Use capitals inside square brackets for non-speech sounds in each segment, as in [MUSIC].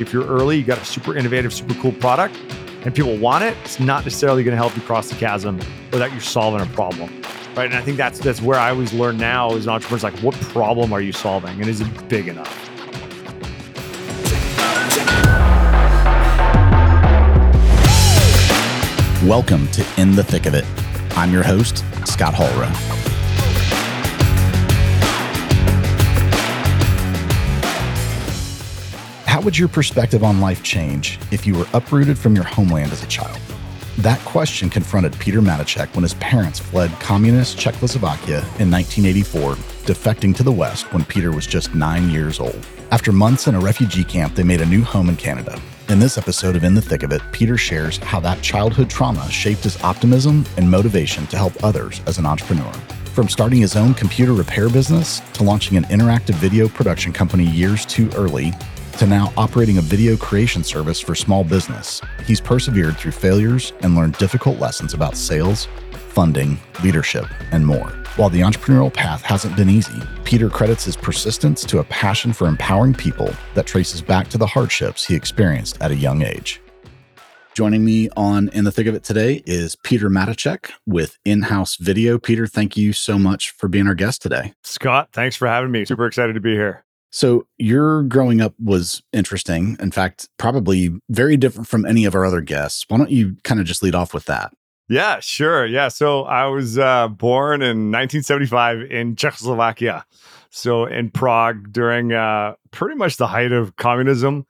If you're early, you got a super innovative, super cool product, and people want it, it's not necessarily going to help you cross the chasm or that you're solving a problem. Right. And I think that's that's where I always learn now as an entrepreneur is like, what problem are you solving? And is it big enough? Welcome to In the Thick of It. I'm your host, Scott Hallrow. Would your perspective on life change if you were uprooted from your homeland as a child? That question confronted Peter Matejcek when his parents fled communist Czechoslovakia in 1984, defecting to the West when Peter was just nine years old. After months in a refugee camp, they made a new home in Canada. In this episode of In the Thick of It, Peter shares how that childhood trauma shaped his optimism and motivation to help others as an entrepreneur. From starting his own computer repair business to launching an interactive video production company years too early, to now operating a video creation service for small business, he's persevered through failures and learned difficult lessons about sales, funding, leadership, and more. While the entrepreneurial path hasn't been easy, Peter credits his persistence to a passion for empowering people that traces back to the hardships he experienced at a young age. Joining me on In the Thick of It today is Peter Matejcek with INHouse Video. Peter, thank you so much for being our guest today. Scott, thanks for having me. Super excited to be here. So, your growing up was interesting. In fact, probably very different from any of our other guests. Why don't you kind of just lead off with that? Yeah, sure. Yeah. So, I was uh, born in 1975 in Czechoslovakia. So, in Prague during uh, pretty much the height of communism.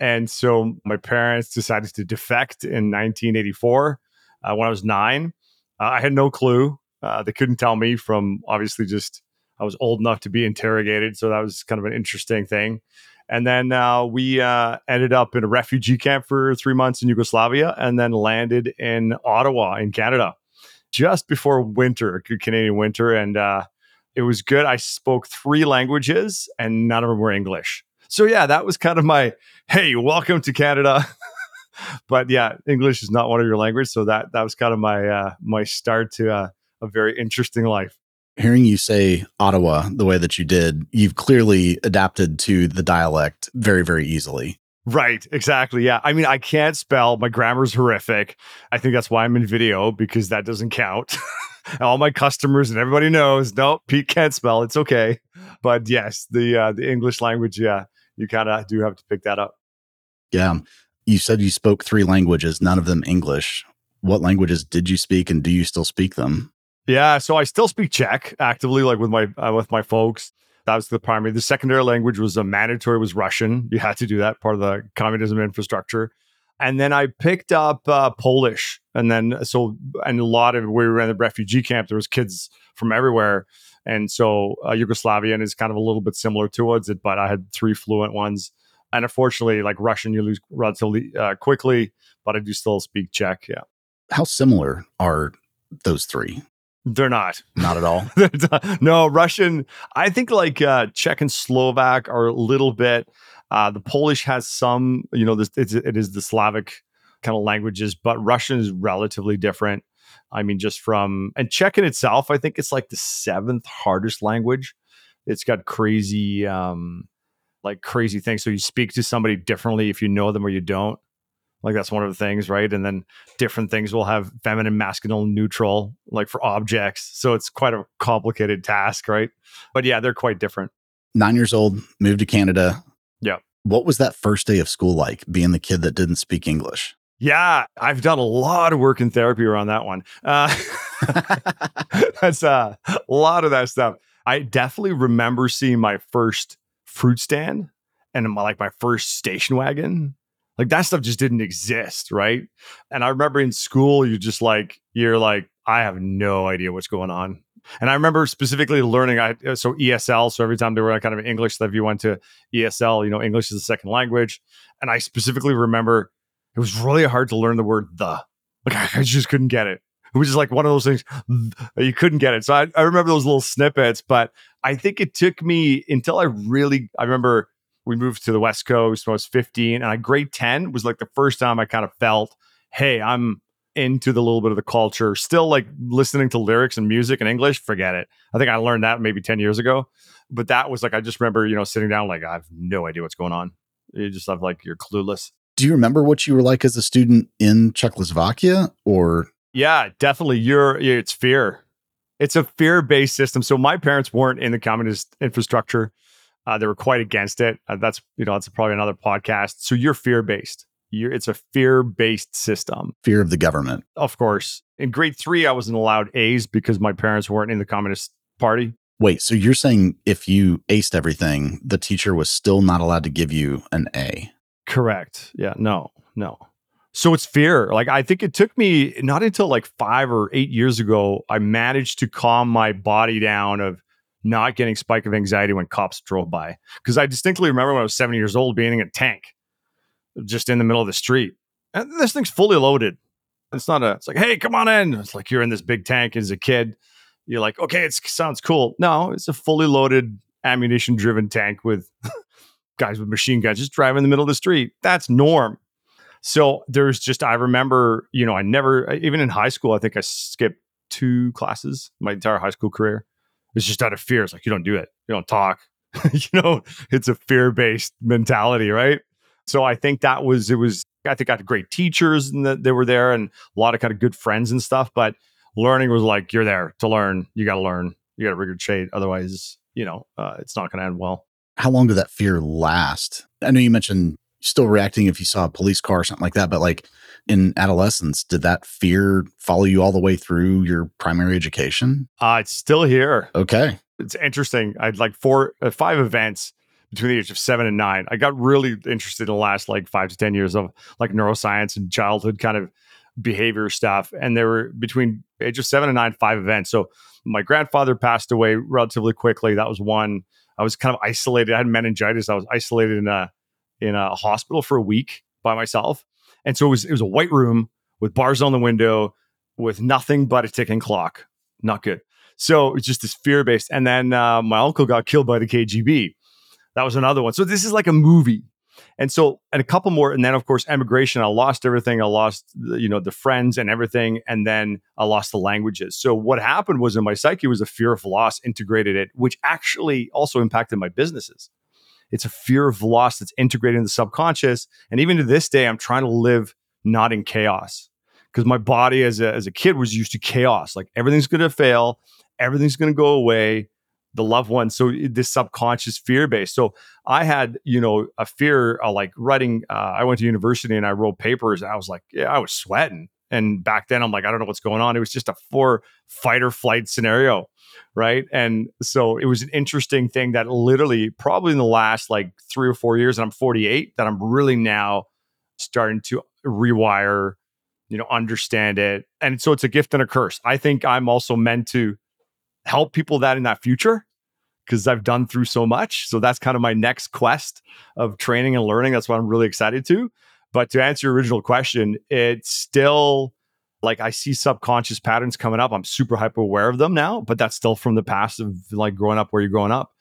And so, my parents decided to defect in 1984 uh, when I was nine. Uh, I had no clue. Uh, they couldn't tell me from obviously just I was old enough to be interrogated, so that was kind of an interesting thing. And then uh, we uh, ended up in a refugee camp for three months in Yugoslavia, and then landed in Ottawa in Canada just before winter, a good Canadian winter, and uh, it was good. I spoke three languages, and none of them were English. So yeah, that was kind of my hey, welcome to Canada. [LAUGHS] but yeah, English is not one of your languages, so that that was kind of my uh, my start to uh, a very interesting life hearing you say Ottawa the way that you did, you've clearly adapted to the dialect very, very easily. Right, exactly. Yeah. I mean, I can't spell. My grammar's horrific. I think that's why I'm in video because that doesn't count. [LAUGHS] All my customers and everybody knows, no, Pete can't spell. It's okay. But yes, the uh, the English language, yeah, you kind of do have to pick that up. Yeah. You said you spoke three languages, none of them English. What languages did you speak and do you still speak them? Yeah, so I still speak Czech actively, like with my uh, with my folks. That was the primary. The secondary language was a mandatory was Russian. You had to do that part of the communism infrastructure. And then I picked up uh, Polish, and then so and a lot of we were in the refugee camp, there was kids from everywhere, and so uh, Yugoslavian is kind of a little bit similar towards it. But I had three fluent ones, and unfortunately, like Russian, you lose relatively uh, quickly. But I do still speak Czech. Yeah. How similar are those three? They're not. Not at all. [LAUGHS] no, Russian. I think like uh, Czech and Slovak are a little bit. Uh, the Polish has some, you know, this, it's, it is the Slavic kind of languages, but Russian is relatively different. I mean, just from, and Czech in itself, I think it's like the seventh hardest language. It's got crazy, um, like crazy things. So you speak to somebody differently if you know them or you don't. Like that's one of the things, right? And then different things will have feminine, masculine, neutral, like for objects. So it's quite a complicated task, right? But yeah, they're quite different. Nine years old, moved to Canada. Yeah. What was that first day of school like, being the kid that didn't speak English? Yeah, I've done a lot of work in therapy around that one. Uh, [LAUGHS] that's uh, a lot of that stuff. I definitely remember seeing my first fruit stand and my, like my first station wagon like that stuff just didn't exist, right? And I remember in school, you just like, you're like, I have no idea what's going on. And I remember specifically learning, I uh, so ESL. So every time there were kind of English stuff, you went to ESL. You know, English is a second language, and I specifically remember it was really hard to learn the word the. Like I just couldn't get it. It was just like one of those things you couldn't get it. So I, I remember those little snippets, but I think it took me until I really. I remember we moved to the West Coast when I was 15. And I grade 10 was like the first time I kind of felt, hey, I'm into the little bit of the culture. Still like listening to lyrics and music in English, forget it. I think I learned that maybe 10 years ago. But that was like, I just remember, you know, sitting down like, I have no idea what's going on. You just have like you're clueless. Do you remember what you were like as a student in Czechoslovakia or Yeah, definitely. You're it's fear. It's a fear-based system. So my parents weren't in the communist infrastructure. Uh, they were quite against it. Uh, that's you know that's probably another podcast. So you're fear-based. You're, it's a fear-based system. fear of the government? Of course, in grade three, I wasn't allowed A's because my parents weren't in the communist party. Wait, so you're saying if you aced everything, the teacher was still not allowed to give you an A? Correct. Yeah. No. No. So it's fear. Like I think it took me not until like five or eight years ago, I managed to calm my body down of not getting spike of anxiety when cops drove by. Because I distinctly remember when I was seven years old being in a tank just in the middle of the street. And this thing's fully loaded. It's not a, it's like, hey, come on in. It's like you're in this big tank as a kid. You're like, okay, it sounds cool. No, it's a fully loaded ammunition driven tank with [LAUGHS] guys with machine guns just driving in the middle of the street. That's norm. So there's just, I remember, you know, I never, even in high school, I think I skipped two classes my entire high school career. It's just out of fear. It's like, you don't do it. You don't talk. [LAUGHS] you know, it's a fear based mentality, right? So I think that was, it was, I think I had great teachers and that they were there and a lot of kind of good friends and stuff. But learning was like, you're there to learn. You got to learn. You got to regurgitate. Otherwise, you know, uh, it's not going to end well. How long did that fear last? I know you mentioned still reacting if you saw a police car or something like that, but like in adolescence, did that fear follow you all the way through your primary education? Uh, it's still here. Okay. It's interesting. I had like four, uh, five events between the age of seven and nine. I got really interested in the last like five to 10 years of like neuroscience and childhood kind of behavior stuff. And there were between age of seven and nine, five events. So my grandfather passed away relatively quickly. That was one. I was kind of isolated. I had meningitis. I was isolated in a in a hospital for a week by myself. And so it was it was a white room with bars on the window with nothing but a ticking clock. Not good. So it's just this fear based. And then uh, my uncle got killed by the KGB. That was another one. So this is like a movie. And so, and a couple more, and then of course, emigration. I lost everything. I lost, you know, the friends and everything, and then I lost the languages. So what happened was in my psyche was a fear of loss integrated it, which actually also impacted my businesses. It's a fear of loss that's integrated in the subconscious, and even to this day, I'm trying to live not in chaos because my body as a as a kid was used to chaos. Like everything's going to fail, everything's going to go away the loved ones. So this subconscious fear base. So I had, you know, a fear uh, like writing. Uh, I went to university and I wrote papers. And I was like, yeah, I was sweating. And back then, I'm like, I don't know what's going on. It was just a four fight or flight scenario, right? And so it was an interesting thing that literally, probably in the last like three or four years, and I'm 48, that I'm really now starting to rewire, you know, understand it. And so it's a gift and a curse. I think I'm also meant to help people that in that future because I've done through so much. So that's kind of my next quest of training and learning. That's what I'm really excited to. But to answer your original question, it's still like I see subconscious patterns coming up. I'm super hyper aware of them now, but that's still from the past of like growing up where you're growing up.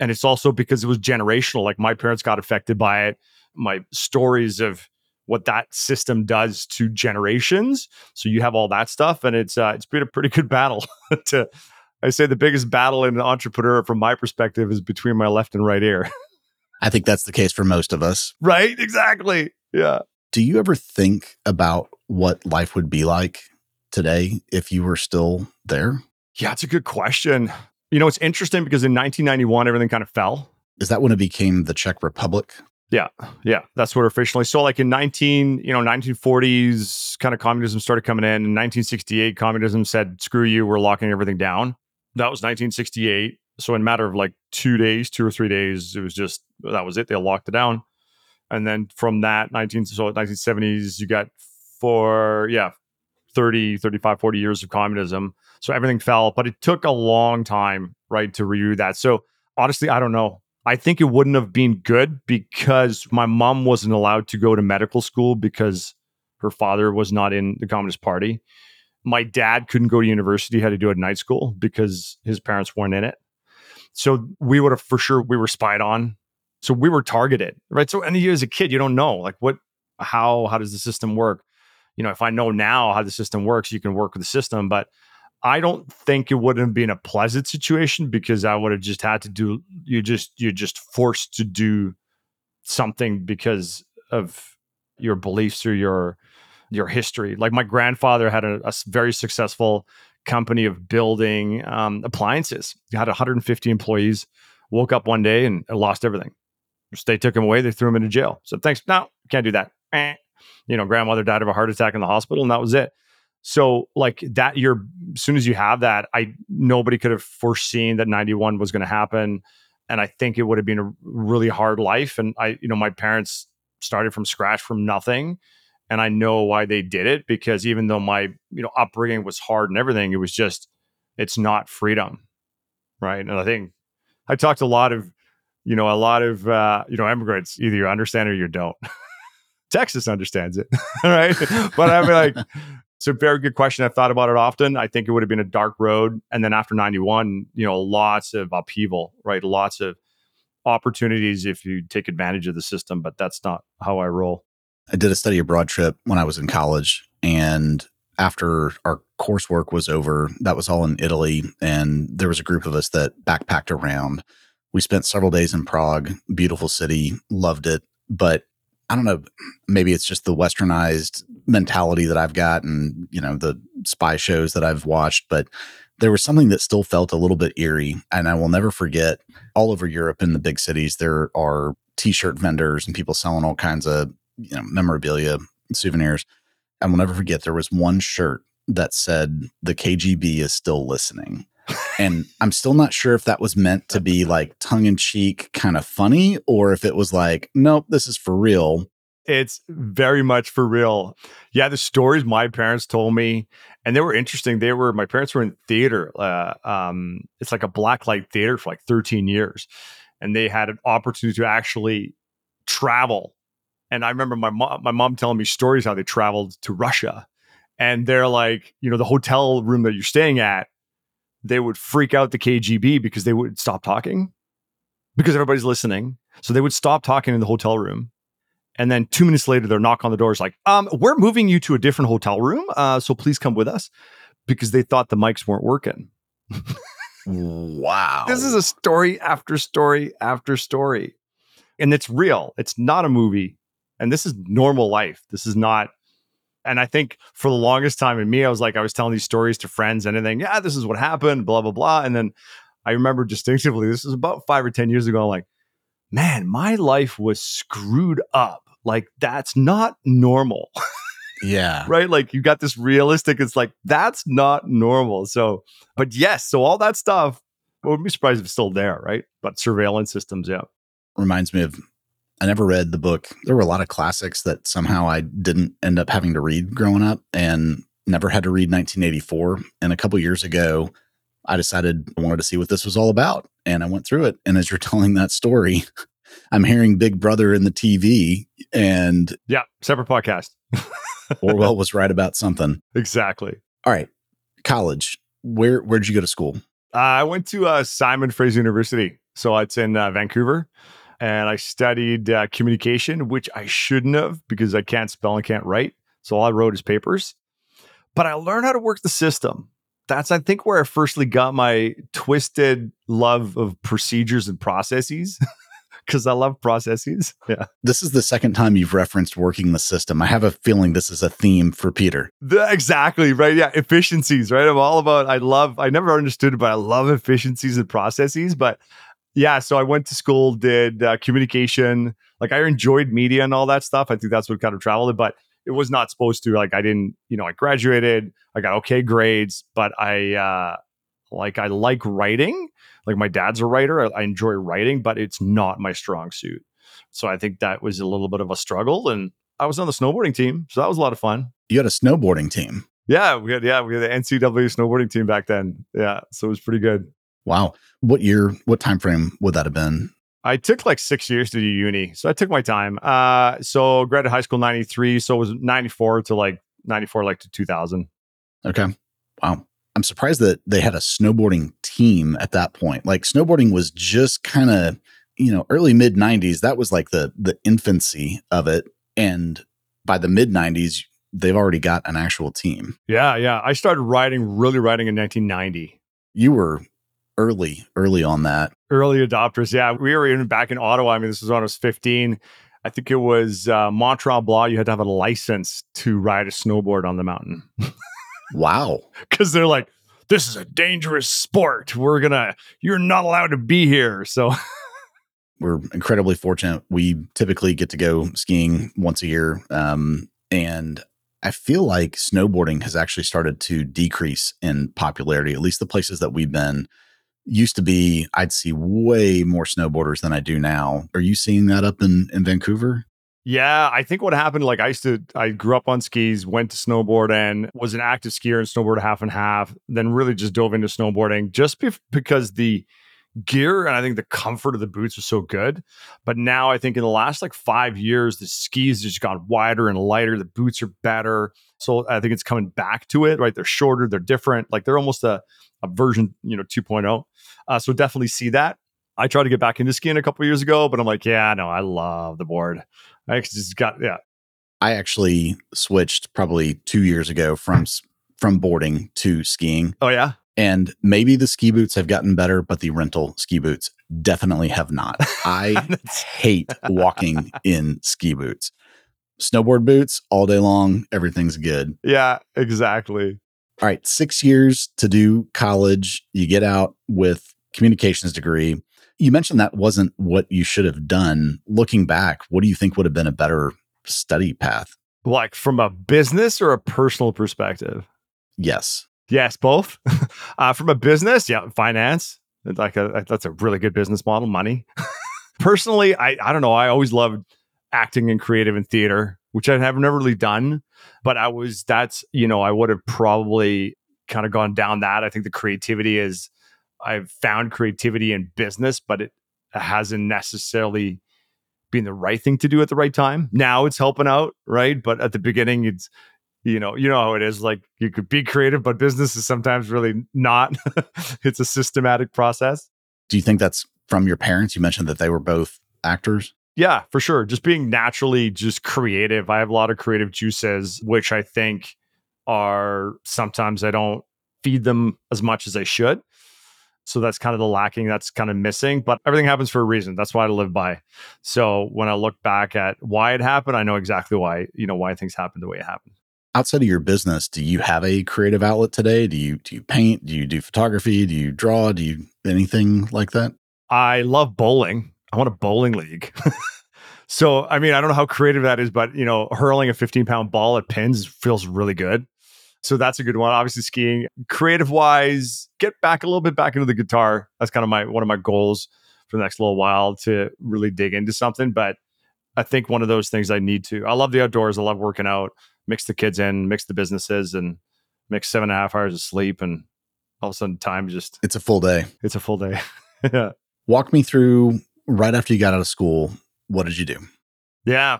And it's also because it was generational. Like my parents got affected by it. My stories of what that system does to generations. So you have all that stuff, and it's uh, it's been a pretty [LAUGHS] good battle [LAUGHS] to I say the biggest battle in an entrepreneur from my perspective is between my left and right ear. [LAUGHS] I think that's the case for most of us. right? Exactly. Yeah. Do you ever think about what life would be like today if you were still there? Yeah, it's a good question. You know, it's interesting because in 1991, everything kind of fell. Is that when it became the Czech Republic? Yeah, yeah, that's what officially. So, like in 19, you know, 1940s, kind of communism started coming in. In 1968, communism said, "Screw you, we're locking everything down." That was 1968. So in a matter of like two days, two or three days, it was just that was it. They locked it down, and then from that 19 so 1970s, you got for yeah 30 35 40 years of communism. So everything fell but it took a long time right to redo that. So honestly i don't know. I think it wouldn't have been good because my mom wasn't allowed to go to medical school because her father was not in the communist party. My dad couldn't go to university had to do it at night school because his parents weren't in it. So we would have for sure we were spied on so we were targeted right so and you as a kid you don't know like what how how does the system work you know if i know now how the system works you can work with the system but i don't think it would have been a pleasant situation because i would have just had to do you just you're just forced to do something because of your beliefs or your your history. Like my grandfather had a, a very successful company of building um, appliances. He had 150 employees. Woke up one day and lost everything. They took him away. They threw him into jail. So thanks. No, can't do that. Eh. You know, grandmother died of a heart attack in the hospital, and that was it. So like that, you're as soon as you have that, I nobody could have foreseen that 91 was going to happen, and I think it would have been a really hard life. And I, you know, my parents started from scratch from nothing, and I know why they did it because even though my you know upbringing was hard and everything, it was just it's not freedom, right? And I think I talked a lot of you know a lot of uh, you know immigrants. Either you understand or you don't. [LAUGHS] Texas understands it, [LAUGHS] right? but I mean, like, [LAUGHS] it's a very good question. I've thought about it often. I think it would have been a dark road, and then after '91, you know, lots of upheaval, right? Lots of opportunities if you take advantage of the system. But that's not how I roll. I did a study abroad trip when I was in college, and after our coursework was over, that was all in Italy, and there was a group of us that backpacked around. We spent several days in Prague, beautiful city, loved it, but I don't know, maybe it's just the westernized mentality that I've got and, you know, the spy shows that I've watched, but there was something that still felt a little bit eerie. And I will never forget all over Europe in the big cities, there are t shirt vendors and people selling all kinds of you know, memorabilia, souvenirs. I will never forget there was one shirt that said the KGB is still listening. And I'm still not sure if that was meant to be like tongue in cheek, kind of funny, or if it was like, nope, this is for real. It's very much for real. Yeah, the stories my parents told me, and they were interesting. They were my parents were in theater. Uh, um, it's like a blacklight theater for like 13 years, and they had an opportunity to actually travel and I remember my mom, my mom telling me stories how they traveled to Russia, and they're like, you know, the hotel room that you're staying at, they would freak out the KGB because they would stop talking because everybody's listening. So they would stop talking in the hotel room. And then two minutes later, they're knock on the doors like, um, we're moving you to a different hotel room. Uh, so please come with us because they thought the mics weren't working. wow. This is a story after story after story. And it's real. It's not a movie. And this is normal life. This is not. And I think for the longest time in me, I was like, I was telling these stories to friends, and anything, yeah, this is what happened, blah, blah, blah. And then I remember distinctively, this was about five or 10 years ago, I'm like, man, my life was screwed up. Like, that's not normal. Yeah. [LAUGHS] right. Like, you got this realistic, it's like, that's not normal. So, but yes, so all that stuff, I wouldn't be surprised if it's still there, right? But surveillance systems, yeah. Reminds me of I never read the book. There were a lot of classics that somehow I didn't end up having to read growing up and never had to read 1984. And a couple years ago, I decided I wanted to see what this was all about. And I went through it. And as you're [LAUGHS] telling that story, I'm hearing Big Brother in the TV and Yeah, separate podcast. [LAUGHS] Orwell was right about something. Exactly. All right. College. Where where did you go to school? Uh, I went to uh, Simon Fraser University. So it's in uh, Vancouver and I studied uh, communication, which I shouldn't have because I can't spell and can't write. So all I wrote is papers. But I learned how to work the system. That's, I think, where I firstly got my twisted love of procedures and processes. [LAUGHS] Because I love processes. Yeah. This is the second time you've referenced working the system. I have a feeling this is a theme for Peter. The, exactly. Right. Yeah. Efficiencies. Right. I'm all about, I love, I never understood it, but I love efficiencies and processes. But yeah, so I went to school, did uh, communication. Like I enjoyed media and all that stuff. I think that's what kind of traveled it, but it was not supposed to. Like I didn't, you know, I graduated, I got okay grades, but I uh like I like writing. Like my dad's a writer. I, I enjoy writing, but it's not my strong suit. So I think that was a little bit of a struggle. And I was on the snowboarding team, so that was a lot of fun. You had a snowboarding team. Yeah, we had yeah, we had the NCAA snowboarding team back then. Yeah, so it was pretty good. Wow. What year, what time frame would that have been? I took like six years to do uni. So I took my time. Uh, so graduated high school 93. So it was 94 to like 94, like to 2000. Okay. Wow. I'm surprised that they had a snowboarding team at that point. Like snowboarding was just kind of, you know, early mid 90s. That was like the the infancy of it. And by the mid 90s, they've already got an actual team. Yeah, yeah. I started riding, really riding in 1990. You were early, early on that. Early adopters. Yeah. We were even back in Ottawa. I mean, this was when I was 15. I think it was uh, Mont Tremblant. You had to have a license to ride a snowboard on the mountain. [LAUGHS] wow. Because they're like, this is a dangerous sport. We're going to, you're not allowed to be here. So [LAUGHS] we're incredibly fortunate. We typically get to go skiing once a year. Um, and I feel like snowboarding has actually started to decrease in popularity, at least the places that we've been. Used to be, I'd see way more snowboarders than I do now. Are you seeing that up in, in Vancouver? Yeah, I think what happened, like I used to, I grew up on skis, went to snowboard and was an active skier and snowboard half and half, then really just dove into snowboarding just because the gear and I think the comfort of the boots was so good. But now I think in the last like five years, the skis just got wider and lighter. The boots are better. So I think it's coming back to it, right? They're shorter, they're different. Like they're almost a, a version, you know, 2.0. Uh, so definitely see that. I tried to get back into skiing a couple years ago, but I'm like, yeah, no, I love the board. I just got, yeah. I actually switched probably two years ago from from boarding to skiing. Oh yeah. And maybe the ski boots have gotten better, but the rental ski boots definitely have not. [LAUGHS] I hate walking in ski boots. Snowboard boots all day long, everything's good. Yeah, exactly. All right, six years to do college. You get out with communications degree. You mentioned that wasn't what you should have done. Looking back, what do you think would have been a better study path? Like from a business or a personal perspective? Yes. Yes, both. [LAUGHS] uh, from a business, yeah, finance. Like a, that's a really good business model. Money. [LAUGHS] Personally, I I don't know. I always loved acting and creative and theater, which I have never really done. But I was that's you know I would have probably kind of gone down that. I think the creativity is I've found creativity in business, but it hasn't necessarily been the right thing to do at the right time. Now it's helping out, right? But at the beginning, it's you know, you know how it is. Like you could be creative, but business is sometimes really not. [LAUGHS] it's a systematic process. Do you think that's from your parents? You mentioned that they were both actors. Yeah, for sure. Just being naturally just creative. I have a lot of creative juices, which I think are sometimes I don't feed them as much as I should. So that's kind of the lacking, that's kind of missing, but everything happens for a reason. That's why I live by. So when I look back at why it happened, I know exactly why, you know, why things happened the way it happened outside of your business, do you have a creative outlet today? Do you do you paint? Do you do photography? Do you draw? Do you anything like that? I love bowling. I want a bowling league. [LAUGHS] so, I mean, I don't know how creative that is, but you know, hurling a 15 pound ball at pins feels really good. So that's a good one. Obviously, skiing. Creative wise, get back a little bit back into the guitar. That's kind of my one of my goals for the next little while to really dig into something. But I think one of those things I need to. I love the outdoors. I love working out mix the kids in, mix the businesses, and mix seven and a half hours of sleep, and all of a sudden time just it's a full day. It's a full day. [LAUGHS] yeah. Walk me through right after you got out of school. What did you do? Yeah,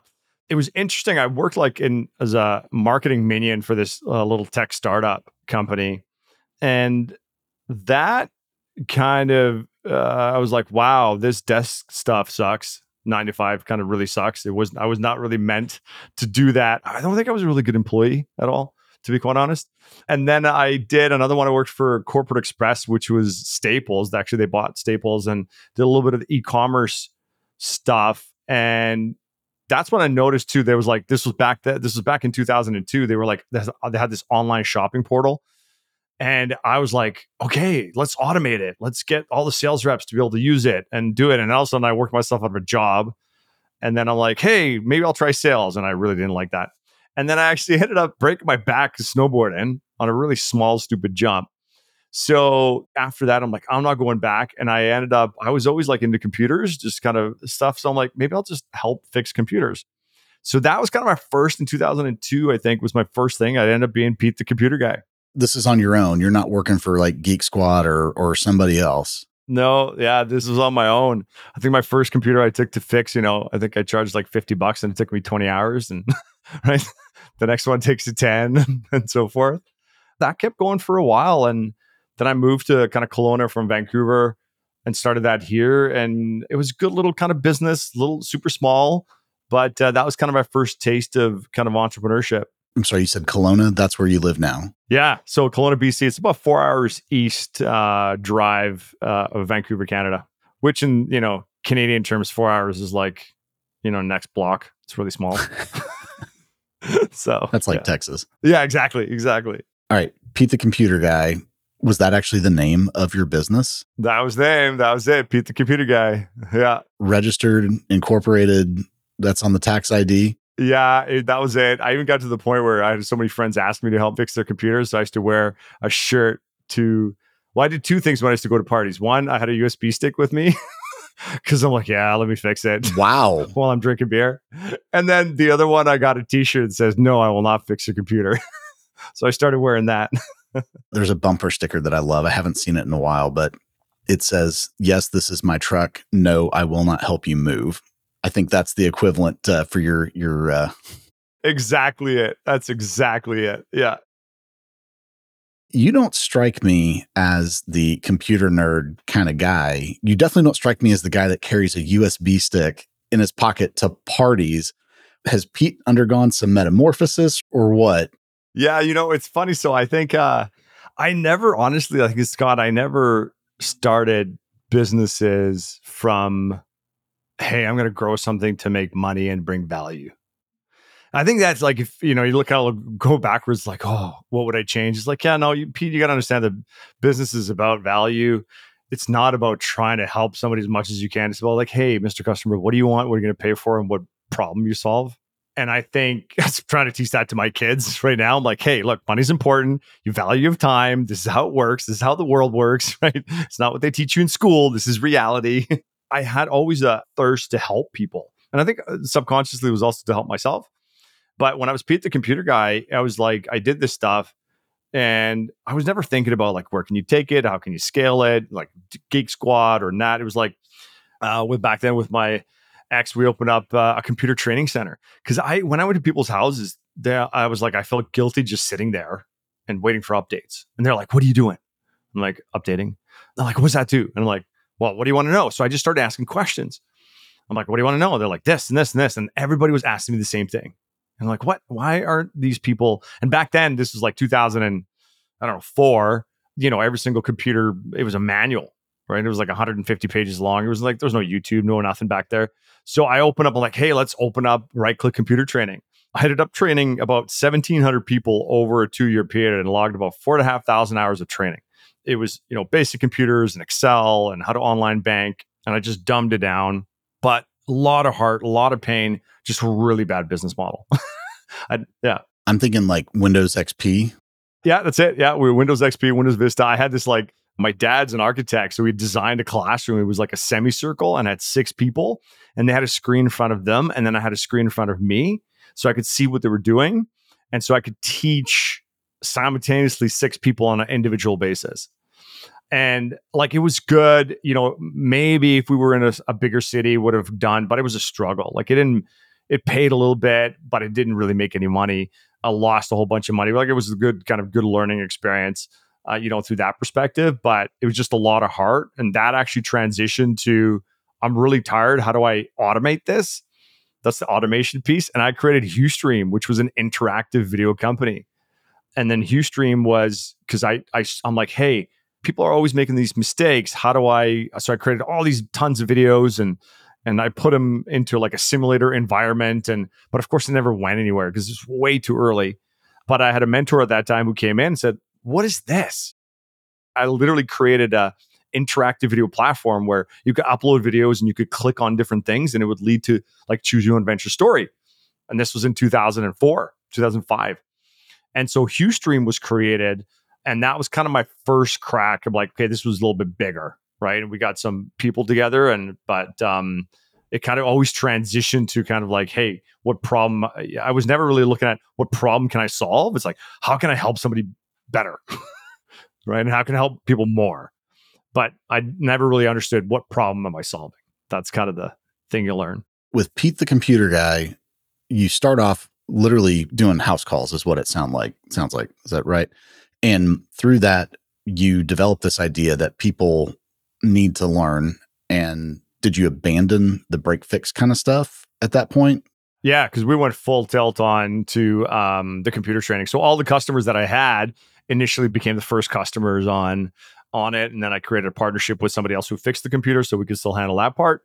it was interesting. I worked like in as a marketing minion for this uh, little tech startup company, and that kind of uh, I was like, wow, this desk stuff sucks nine to five kind of really sucks. It was I was not really meant to do that. I don't think I was a really good employee at all, to be quite honest. And then I did another one. I worked for Corporate Express, which was Staples. Actually, they bought Staples and did a little bit of e-commerce stuff. And that's when I noticed too. There was like this was back that this was back in 2002. They were like they had this online shopping portal and I was like, okay, let's automate it. Let's get all the sales reps to be able to use it and do it. And all of a sudden, I worked myself out of a job. And then I'm like, hey, maybe I'll try sales. And I really didn't like that. And then I actually [LAUGHS] ended up breaking my back snowboarding on a really small, stupid jump. So after that, I'm like, I'm not going back. And I ended up, I was always like into computers, just kind of stuff. So I'm like, maybe I'll just help fix computers. So that was kind of my first in 2002, I think was my first thing. I ended up being Pete, the computer guy this is on your own. You're not working for like Geek Squad or or somebody else. No, yeah, this was on my own. I think my first computer I took to fix, you know, I think I charged like 50 bucks and it took me 20 hours and [LAUGHS] right. The next one takes a 10 [LAUGHS] and so forth. That kept going for a while and then I moved to kind of Kelowna from Vancouver and started that here and it was a good little kind of business, little super small, but uh, that was kind of my first taste of kind of entrepreneurship I'm sorry, you said Kelowna. That's where you live now. Yeah. So Kelowna, BC, it's about four hours east uh, drive uh, of Vancouver, Canada, which in, you know, Canadian terms, four hours is like, you know, next block. It's really small. [LAUGHS] [LAUGHS] so that's like yeah. Texas. Yeah, exactly. Exactly. All right. Pete the computer guy. Was that actually the name of your business? That was the name. That was it. Pete the computer guy. Yeah. Registered, incorporated. That's on the tax ID. Yeah, it, that was it. I even got to the point where I had so many friends ask me to help fix their computers. So I used to wear a shirt to, well, I did two things when I used to go to parties. One, I had a USB stick with me [LAUGHS] [LAUGHS] because I'm like, yeah, let me fix it. [LAUGHS] Wow. while I'm drinking beer. And then the other one, I got a t shirt that says, no, I will not fix your computer. [LAUGHS] so I started wearing that. There's a bumper sticker that I love. I haven't seen it in a while, but it says, yes, this is my truck. No, I will not help you move. I think that's the equivalent uh, for your your. Uh... Exactly it. That's exactly it. Yeah. You don't strike me as the computer nerd kind of guy. You definitely don't strike me as the guy that carries a USB stick in his pocket to parties. Has Pete undergone some metamorphosis or what? Yeah, you know, it's funny. So I think uh I never honestly, like Scott, I never started businesses from hey, I'm going to grow something to make money and bring value. I think that's like if you know you look at go backwards, like oh, what would I change? It's like yeah, no, you, Pete, you got to understand that business is about value. It's not about trying to help somebody as much as you can. It's about like, hey, Mr. Customer, what do you want? What are you going to pay for, and what problem you solve? And I think [LAUGHS] I'm trying to teach that to my kids [LAUGHS] right now. I'm like, hey, look, money's important. You value of time. This is how it works. This is how the world works, [LAUGHS] right? It's not what they teach you in school. This is reality. I had always a thirst to help people. And I think uh, subconsciously was also to help myself. But when I was Pete the computer guy, I was like, I did this stuff and I was never thinking about like, where can you take it? How can you scale it? Like Geek Squad or not. It was like, uh, with back then with my ex, we opened up uh, a computer training center. Cause I, when I went to people's houses, there, I was like, I felt guilty just sitting there and waiting for updates. And they're like, what are you doing? I'm like, updating. They're like, what's that do? And I'm like, well, what do you want to know? So I just started asking questions. I'm like, what do you want to know? They're like, this and this and this. And everybody was asking me the same thing. And like, what? Why aren't these people? And back then, this was like 2000 and I don't know, four, you know, every single computer, it was a manual, right? It was like 150 pages long. It was like, there was no YouTube, no nothing back there. So I open up, I'm like, hey, let's open up right click computer training. I ended up training about 1,700 people over a two year period and logged about four and a half thousand hours of training it was you know basic computers and excel and how to online bank and i just dumbed it down but a lot of heart a lot of pain just a really bad business model. [LAUGHS] I, yeah. I'm thinking like windows xp yeah that's it. Yeah we were windows xp windows vista. I had this like my dad's an architect so we designed a classroom. It was like a semicircle and had six people and they had a screen in front of them and then i had a screen in front of me so i could see what they were doing and so i could teach simultaneously six people on an individual basis and like it was good you know maybe if we were in a, a, bigger city would have done but it was a struggle. Like it didn't it paid a little bit but it didn't really make any money. I lost a whole bunch of money. Like it was a good kind of good learning experience uh, you know through that perspective but it was just a lot of heart and that actually transitioned to i'm really tired. How do i automate this? That's the automation piece and i created Ustream which was an interactive video company. And then Ustream was because I, I i'm like hey people are always making these mistakes. How do I? So I created all these tons of videos and and I put them into like a simulator environment. And but of course, it never went anywhere because it's way too early. But I had a mentor at that time who came in and said, "What is this?" I literally created a interactive video platform where you could upload videos and you could click on different things and it would lead to like choose your own adventure story. And this was in 2004, 2005. And so Ustream was created and that was kind of my first crack of like, okay, this was a little bit bigger, right? And we got some people together, and but um, it kind of always transitioned to kind of like, hey, what problem? I was never really looking at what problem can I solve. It's like, how can I help somebody better, [LAUGHS] right? And how can I help people more? But I never really understood what problem am I solving. That's kind of the thing you learn. With Pete the computer guy, you start off literally doing house calls, is what it sound like. Sounds like is that right? And through that, you develop this idea that people need to learn. And did you abandon the break fix kind of stuff at that point? Yeah, because we went full tilt on to um, the computer training. So all the customers that I had initially became the first customers on on it, and then I created a partnership with somebody else who fixed the computer, so we could still handle that part.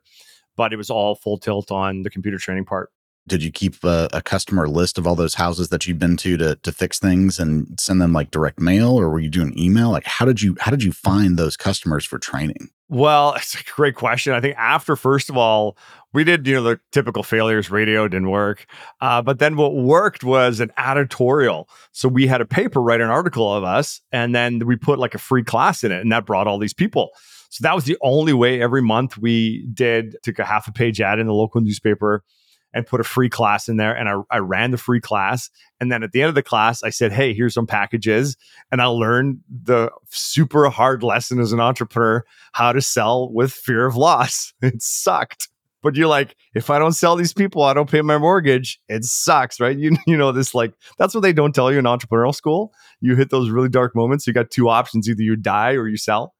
But it was all full tilt on the computer training part. Did you keep a, a customer list of all those houses that you've been to to to fix things and send them like direct mail, or were you doing email? Like how did you how did you find those customers for training? Well, [LAUGHS] it's a great question. I think after, first of all, we did, you know, the typical failures. Radio didn't work. Uh, but then what worked was an editorial. So we had a paper write an article of us, and then we put like a free class in it, and that brought all these people. So that was the only way every month we did, took a half a page ad in the local newspaper and put a free class in there. And I, I ran the free class. And then at the end of the class, I said, Hey, here's some packages. And I learned the super hard lesson as an entrepreneur how to sell with fear of loss. [LAUGHS] It sucked. But you're like, if I don't sell these people, I don't pay my mortgage. It sucks, right? You [LAUGHS] you know this like that's what they don't tell you in entrepreneurial school. You hit those really dark moments. You got two options: either you die or you sell.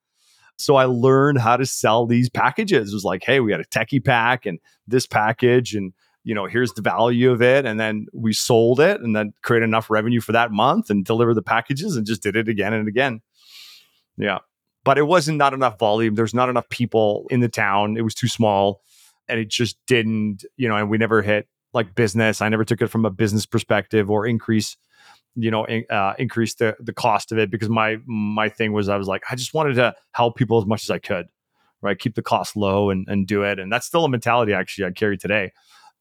So I learned how to sell these packages. It was like, hey, we had a techie pack and this package, and you know, here's the value of it. And then we sold it and then create enough revenue for that month and deliver the packages and just did it again and again. Yeah. But it wasn't not enough volume. There's not enough people in the town. It was too small and it just didn't, you know, and we never hit like business. I never took it from a business perspective or increase, you know, in, uh, increase the the cost of it because my my thing was I was like I just wanted to help people as much as I could, right? Keep the cost low and and do it, and that's still a mentality actually I carry today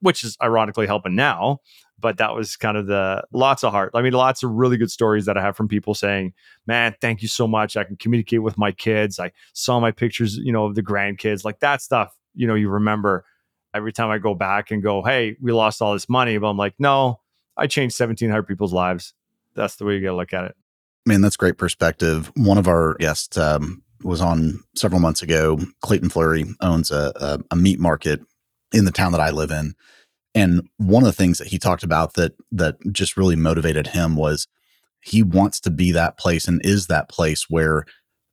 which is ironically helping now. But that was kind of the lots of heart. I mean, lots of really good stories that I have from people saying, "Man, thank you so much. I can communicate with my kids. I saw my pictures, you know, of the grandkids. Like that stuff. You know, you remember every time I go back and go, "Hey, we lost all this money," but I'm like, "No, I changed 1,700 people's lives." That's the way you got to look at it. Man, that's great perspective. One of our guests um, was on several months ago. Clayton Fleury owns a, a, a meat market in the town that I live in. And one of the things that he talked about that that just really motivated him was he wants to be that place and is that place where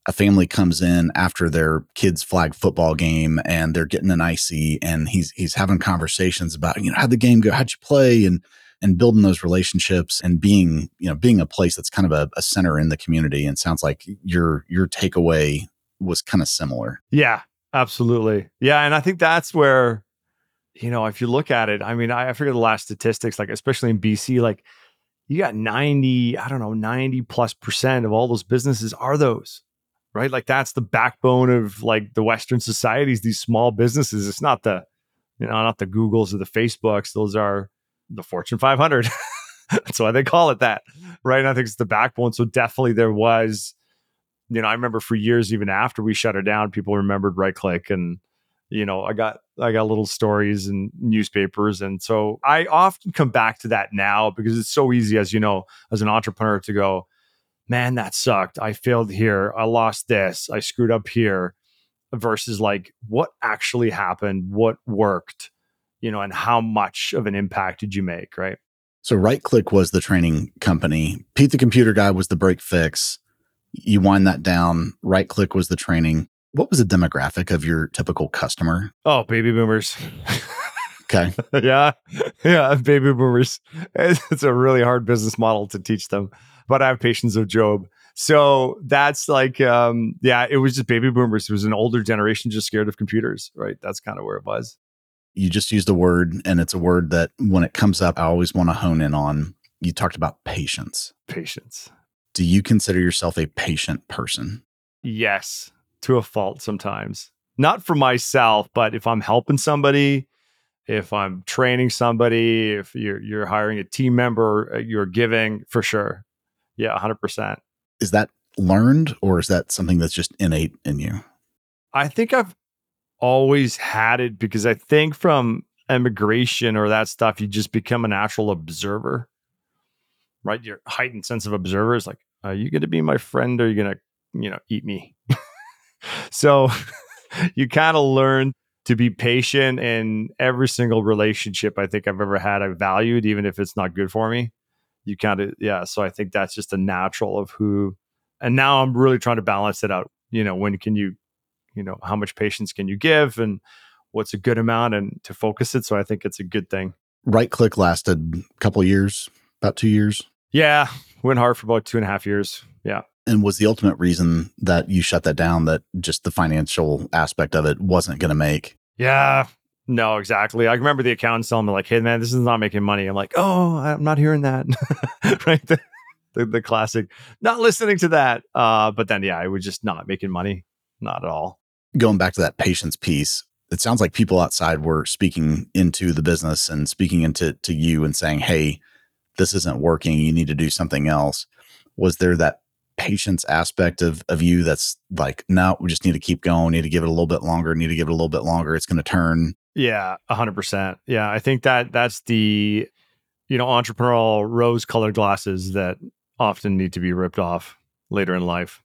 a family comes in after their kids flag football game and they're getting an icy and he's he's having conversations about you know how'd the game go? How'd you play? and and building those relationships and being you know being a place that's kind of a, a center in the community. And sounds like your your takeaway was kind of similar. Yeah absolutely. Yeah and i think that's where you know, if you look at it, I mean, I, I forget the last statistics, like especially in BC, like you got 90, I don't know, 90 plus percent of all those businesses are those, right? Like that's the backbone of like the Western societies, these small businesses. It's not the, you know, not the Googles or the Facebooks. Those are the Fortune 500. [LAUGHS] that's why they call it that, right? And I think it's the backbone. So definitely there was, you know, I remember for years, even after we shut it down, people remembered right click and, you know, I got I got little stories and newspapers. And so I often come back to that now because it's so easy, as you know, as an entrepreneur to go, man, that sucked. I failed here. I lost this. I screwed up here. Versus like what actually happened, what worked, you know, and how much of an impact did you make, right? So Right Click was the training company. Pete the computer guy was the break fix. You wind that down. Right Click was the training what was the demographic of your typical customer? Oh, baby boomers. okay. [LAUGHS] yeah. Yeah. Baby boomers. It's a really hard business model to teach them, but I have patience of Job. So that's like, um, yeah, it was just baby boomers. It was an older generation just scared of computers, right? That's kind of where it was. You just used a word, and it's a word that when it comes up, I always want to hone in on. You talked about patience. Patience. Do you consider yourself a patient person? Yes to a fault sometimes. Not for myself, but if I'm helping somebody, if I'm training somebody, if you're you're hiring a team member, uh, you're giving for sure. Yeah, 100%. Is that learned or is that something that's just innate in you? I think I've always had it because I think from immigration or that stuff, you just become a natural observer, right? Your heightened sense of observer is like, are you going to be my friend or are you going to, you know, eat me? [LAUGHS] so [LAUGHS] you kind of learn to be patient in every single relationship I think I've ever had. I valued, even if it's not good for me. You kind of, yeah. So I think that's just a natural of who. And now I'm really trying to balance it out. You know, when can you, you know, how much patience can you give and what's a good amount and to focus it. So I think it's a good thing. Right Click lasted a couple years, about two years. Yeah, went hard for about two and a half years. Yeah. And was the ultimate reason that you shut that down that just the financial aspect of it wasn't going to make? Yeah. No, exactly. I remember the accountant telling me like, "Hey, man, this is not making money." I'm like, "Oh, I'm not hearing that." [LAUGHS] right. The, the, the, classic, not listening to that. Uh, but then, yeah, I was just not making money, not at all. Going back to that patience piece, it sounds like people outside were speaking into the business and speaking into to you and saying, "Hey, this isn't working. You need to do something else." Was there that patience aspect of of you that's like, no, we just need to keep going. Need to give it a little bit longer. Need to give it a little bit longer. It's going to turn. Yeah, hundred percent. Yeah, I think that that's the you know entrepreneurial rose-colored glasses that often need to be ripped off later in life.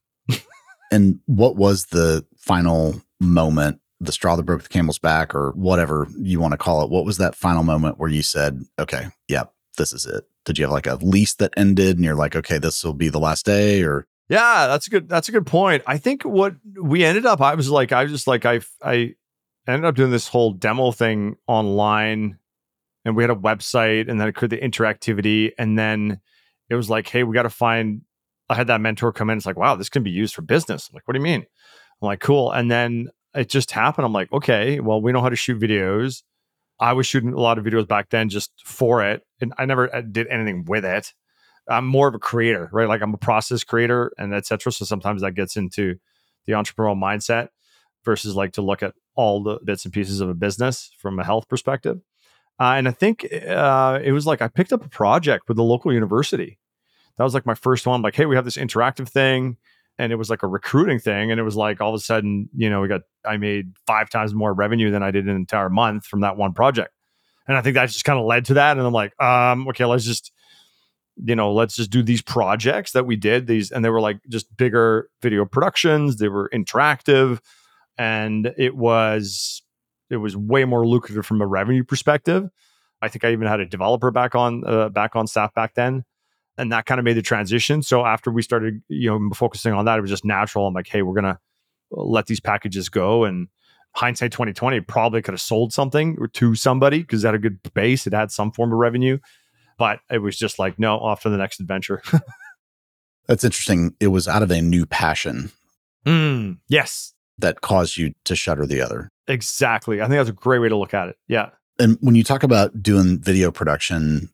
and what was the final moment the straw that broke the camel's back or whatever you want to call it what was that final moment where you said okay yep this is it did you have like a lease that ended and you're like okay this will be the last day or? Yeah that's a good that's a good point. I think what we ended up i was like i was just like i i ended up doing this whole demo thing online and we had a website and then it created the interactivity and then it was like hey we got to find i had that mentor come in it's like wow this can be used for business. I'm like what do you mean? I'm like cool. And then it just happened. I'm like, okay, well, we know how to shoot videos. I was shooting a lot of videos back then just for it, and I never uh, did anything with it. I'm more of a creator, right? Like I'm a process creator and etc. So sometimes that gets into the entrepreneurial mindset versus like to look at all the bits and pieces of a business from a health perspective. Uh, and I think uh, it was like I picked up a project with the local university. That was like my first one. Like, hey, we have this interactive thing and it was like a recruiting thing and it was like all of a sudden you know we got i made five times more revenue than i did an entire month from that one project. And i think that just kind of led to that and i'm like um okay let's just you know let's just do these projects that we did these and they were like just bigger video productions they were interactive and it was it was way more lucrative from a revenue perspective. I think i even had a developer back on uh, back on staff back then and that kind of made the transition. So after we started, you know, focusing on that, it was just natural. I'm like, hey, we're gonna let these packages go. And hindsight 2020 probably could have sold something or to somebody because it had a good base. It had some form of revenue, but it was just like, no, off to the next adventure. [LAUGHS] That's interesting. It was out of a new passion. Mm, yes. That caused you to shutter the other. Exactly. I think that's a great way to look at it. Yeah. And when you talk about doing video production,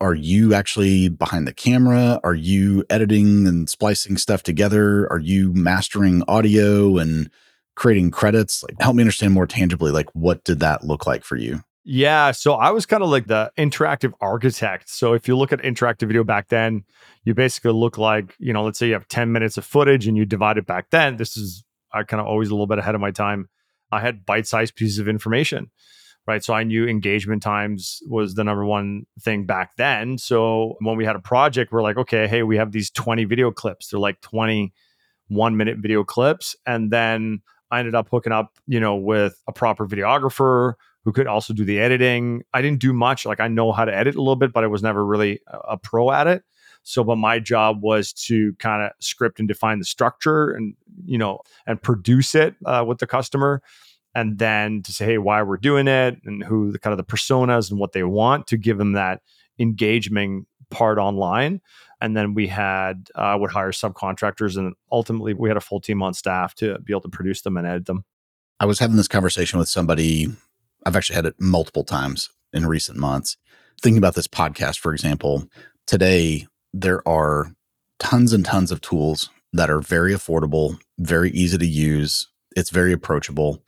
are you actually behind the camera? Are you editing and splicing stuff together? Are you mastering audio and creating credits? Like help me understand more tangibly like what did that look like for you? Yeah, so I was kind of like the interactive architect. So if you look at interactive video back then, you basically look like, you know, let's say you have 10 minutes of footage and you divide it back then. This is I kind of always a little bit ahead of my time. I had bite-sized pieces of information right? So I knew engagement times was the number one thing back then. So when we had a project, we're like, okay, hey, we have these 20 video clips. They're like 20 one minute video clips. And then I ended up hooking up, you know, with a proper videographer who could also do the editing. I didn't do much. Like I know how to edit a little bit, but I was never really a pro at it. So, but my job was to kind of script and define the structure and, you know, and produce it uh, with the customer and then to say, hey, why we're doing it and who the kind of the personas and what they want to give them that engagement part online. And then we had uh, would hire subcontractors, and ultimately we had a full team on staff to be able to produce them and edit them. I was having this conversation with somebody. I've actually had it multiple times in recent months. Thinking about this podcast, for example, today there are tons and tons of tools that are very affordable, very easy to use. It's very approachable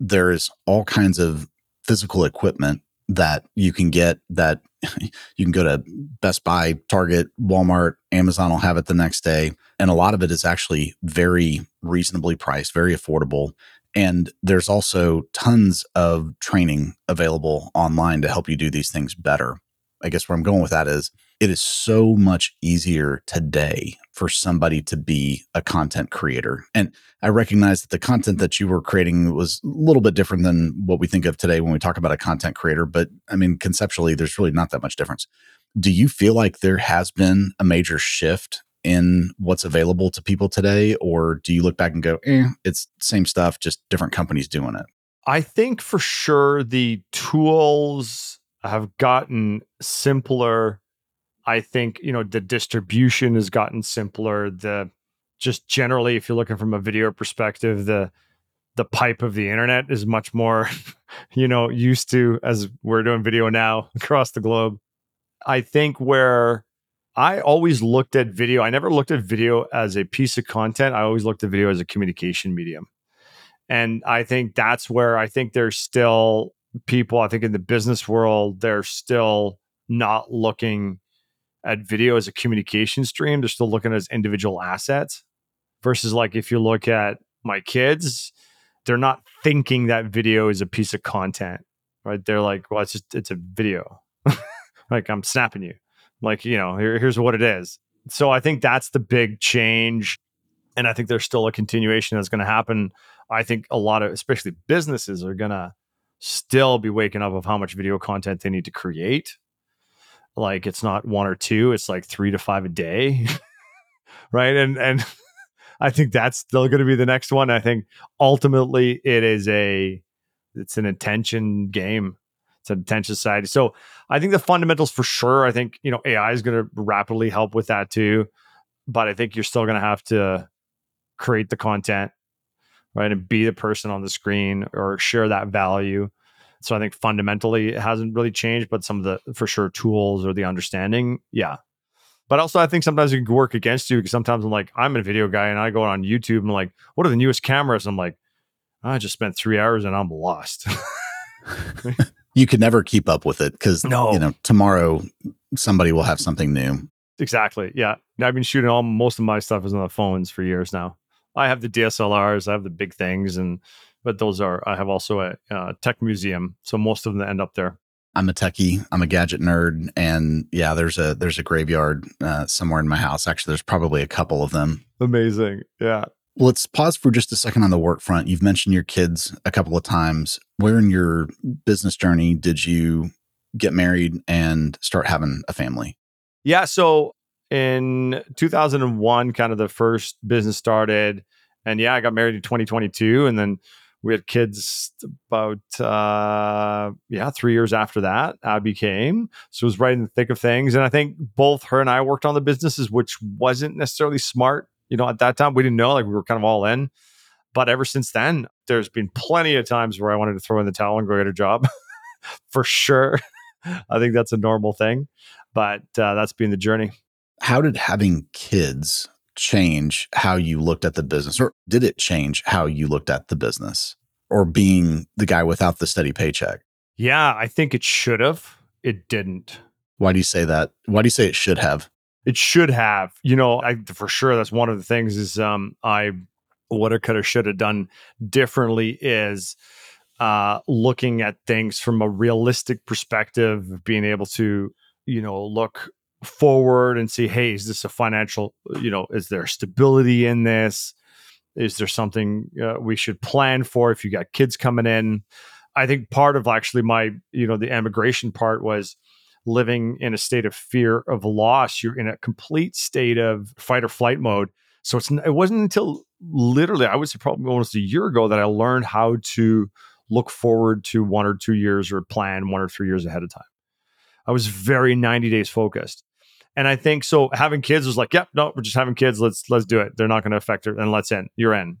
there's all kinds of physical equipment that you can get that [LAUGHS] you can go to Best Buy, Target, Walmart, Amazon will have it the next day. And a lot of it is actually very reasonably priced, very affordable. And there's also tons of training available online to help you do these things better. I guess where I'm going with that is it is so much easier today for somebody to be a content creator. And I recognize that the content that you were creating was a little bit different than what we think of today when we talk about a content creator. But I mean, conceptually, there's really not that much difference. Do you feel like there has been a major shift in what's available to people today? Or do you look back and go, eh, it's same stuff, just different companies doing it? I think for sure the tools have gotten simpler. I think, you know, the distribution has gotten simpler. The just generally, if you're looking from a video perspective, the the pipe of the internet is much more, [LAUGHS] you know, used to as we're doing video now [LAUGHS] across the globe. I think where I always looked at video, I never looked at video as a piece of content. I always looked at video as a communication medium. And I think that's where I think there's still people, I think in the business world, they're still not looking at video as a communication stream. They're still looking at as individual assets versus like if you look at my kids, they're not thinking that video is a piece of content, right? They're like, well, it's just, it's a video. [LAUGHS] like I'm snapping you. Like, you know, here, here's what it is. So I think that's the big change. And I think there's still a continuation that's going to happen. I think a lot of, especially businesses, are going to still be waking up of how much video content they need to create. Like it's not one or two, it's like three to five a day. [LAUGHS] right. And, and, [LAUGHS] I think that's still going to be the next one. I think ultimately it is a it's an attention game. It's an attention society. So I think the fundamentals for sure. I think you know AI is going to rapidly help with that too, but I think you're still going to have to create the content, right, and be the person on the screen or share that value. So I think fundamentally it hasn't really changed, but some of the for sure tools or the understanding, yeah, but also, I think sometimes it can work against you because sometimes I'm like, I'm a video guy and I go on YouTube and I'm like, what are the newest cameras? I'm like, I just spent three hours and I'm lost. [LAUGHS] you could never keep up with it because no. you know tomorrow somebody will have something new. Exactly. Yeah. I've been shooting all most of my stuff is on the phones for years now. I have the DSLRs, I have the big things, and but those are I have also a, a tech museum, so most of them end up there. I'm a techie. I'm a gadget nerd, and yeah, there's a there's a graveyard uh, somewhere in my house. Actually, there's probably a couple of them. Amazing. Yeah. Let's pause for just a second on the work front. You've mentioned your kids a couple of times. Where in your business journey did you get married and start having a family? Yeah. So in 2001, kind of the first business started, and yeah, I got married in 2022, and then we had kids about uh yeah three years after that abby came so it was right in the thick of things. And i think both her and i worked on the businesses which wasn't necessarily smart you know at that time. We didn't know like we were kind of all in. But ever since then there's been plenty of times where i wanted to throw in the towel and go get a job [LAUGHS] for sure. [LAUGHS] I think that's a normal thing. But uh, that's been the journey. How did having kids change how you looked at the business or did it change how you looked at the business or being the guy without the steady paycheck? Yeah, I think it should have. It didn't. Why do you say that? Why do you say it should have? It should have. You know, I for sure that's one of the things is um I what I could have should have done differently is uh looking at things from a realistic perspective, being able to, you know, look forward and see, hey, is this a financial, you know, is there stability in this? Is there something uh, we should plan for if you got kids coming in? I think part of actually my, you know, the immigration part was living in a state of fear of loss. You're in a complete state of fight or flight mode. So it's it wasn't until literally I would say probably almost a year ago that I learned how to look forward to one or two years or plan one or three years ahead of time. I was very 90 days focused. And I think so having kids was like, yep, no, we're just having kids. Let's let's do it. They're not going to affect it. And let's in. You're in.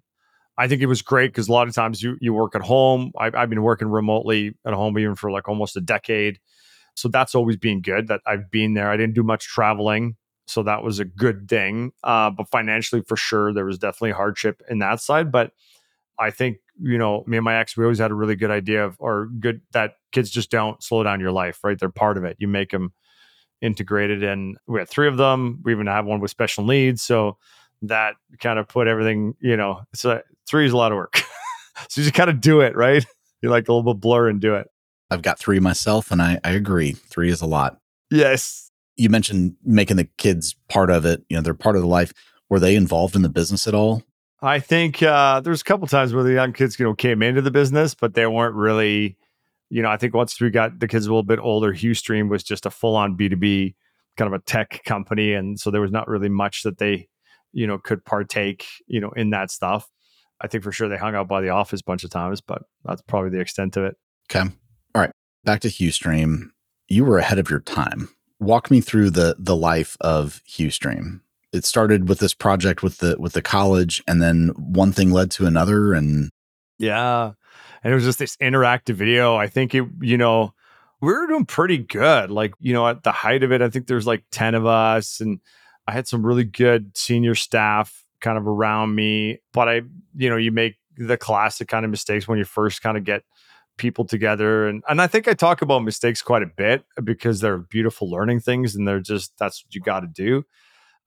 I think it was great because a lot of times you you work at home. I, I've been working remotely at home even for like almost a decade. So that's always been good that I've been there. I didn't do much traveling. So that was a good thing. Uh, but financially, for sure, there was definitely hardship in that side. But I think, you know, me and my ex, we always had a really good idea of, or good that kids just don't slow down your life, right? They're part of it. You make them integrated and we had three of them. We even have one with special needs. So that kind of put everything you know so three is a lot of work. [LAUGHS] So you just kind of do it right? You like a little bit blur and do it. I've got three myself and i i agree. Three is a lot. Yes. You mentioned making the kids part of it. You know they're part of the life. Were they involved in the business at all i think uh there's a couple times where the young kids you know came into the business but they weren't really you know, I think once we got the kids a little bit older, Huestream was just a full on B2B kind of a tech company. And so there was not really much that they, you know, could partake, you know, in that stuff. I think for sure they hung out by the office a bunch of times, but that's probably the extent of it. Okay. All right. Back to Huestream. you were ahead of your time. Walk me through the the life of Huestream. It started with this project with the with the college, and then one thing led to another, and yeah, and it was just this interactive video. I think it, you know, we were doing pretty good. Like you know, at the height of it, I think there's like ten of us, and I had some really good senior staff kind of around me. But I, you know, you make the classic kind of mistakes when you first kind of get people together and and I think I talk about mistakes quite a bit because they're beautiful learning things and they're just that's what you got to do.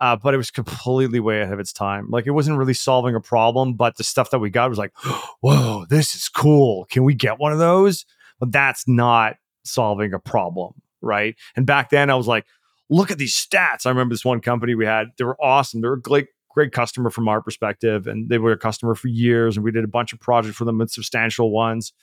Uh, but it was completely way ahead of its time. Like it wasn't really solving a problem, but the stuff that we got was like, [GASPS] whoa, this is cool. Can we get one of those? But that's not solving a problem, right? And back then I was like, look at these stats. I remember this one company we had, they were awesome. They were great, great customer from our perspective, and they were a customer for years, and we did a bunch of projects for them and substantial ones.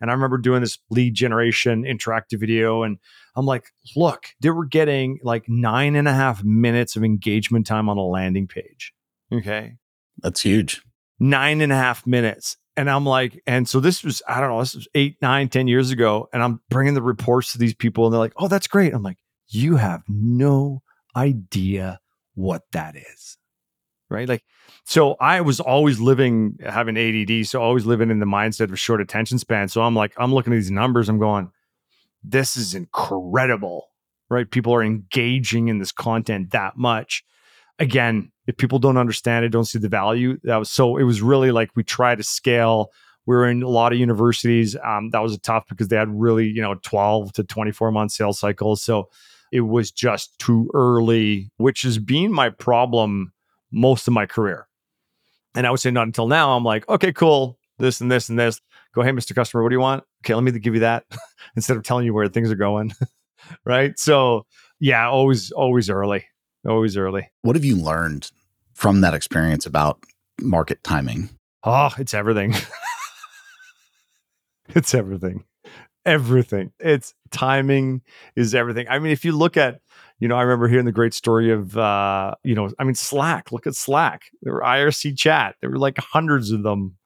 And I remember doing this lead generation interactive video. And I'm like, look, they were getting like nine and a half minutes of engagement time on a landing page. Okay. That's huge. Nine and a half minutes. And I'm like, and so this was, I don't know, this was eight, nine, ten years ago. And I'm bringing the reports to these people and they're like, oh, that's great. I'm like, you have no idea what that is. Right. Like, so I was always living, having ADD. So always living in the mindset of short attention span. So I'm like, I'm looking at these numbers. I'm going, this is incredible. Right. People are engaging in this content that much. Again, if people don't understand it, don't see the value, that was so, it was really like we try to scale. We were in a lot of universities. Um, that was tough because they had really, you know, 12 to 24 month sales cycles. So it was just too early, which has been my problem most of my career. And I would say not until now. I'm like, okay, cool, this and this and this. Go, hey, Mr. Customer, what do you want? Okay, let me give you that [LAUGHS] instead of telling you where things are going. [LAUGHS] right. So yeah, always, always early. Always early. What have you learned from that experience about market timing? Oh, it's everything. [LAUGHS] it's everything everything. It's timing is everything. I mean, if you look at, you know, I remember hearing the great story of, uh, you know, I mean, Slack. Look at Slack. There were IRC chat. There were like hundreds of them.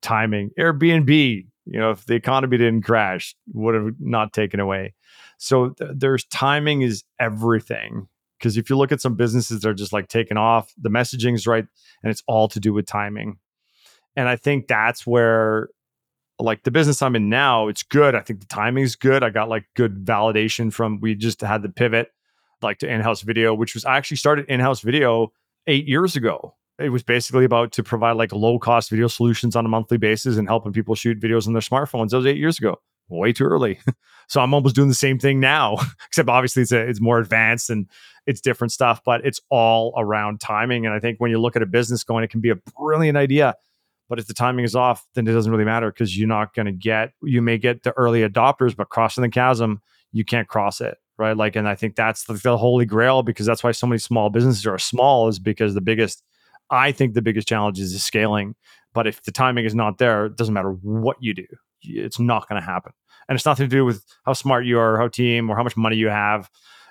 Timing, Airbnb. You know, if the economy didn't crash, would have not taken away. So th- there's timing is everything. Because if you look at some businesses that are just like taking off, the messaging is right, and it's all to do with timing. And I think that's where like the business I'm in now, it's good. I think the timing is good. I got like good validation from we just had the pivot like to in-house video, which was I actually started in-house video eight years ago. It was basically about to provide like low cost video solutions on a monthly basis and helping people shoot videos on their smartphones. That was eight years ago. Way too early. [LAUGHS] so I'm almost doing the same thing now, [LAUGHS] except obviously it's a, it's more advanced and it's different stuff, but it's all around timing. And I think when you look at a business going, it can be a brilliant idea but if the timing is off, then it doesn't really matter because you're not going to get, you may get the early adopters, but crossing the chasm, you can't cross it. Right. Like, and I think that's the, the holy grail because that's why so many small businesses are small is because the biggest, I think the biggest challenge is scaling. But if the timing is not there, it doesn't matter what you do, it's not going to happen. And it's nothing to do with how smart you are, how team, or how much money you have.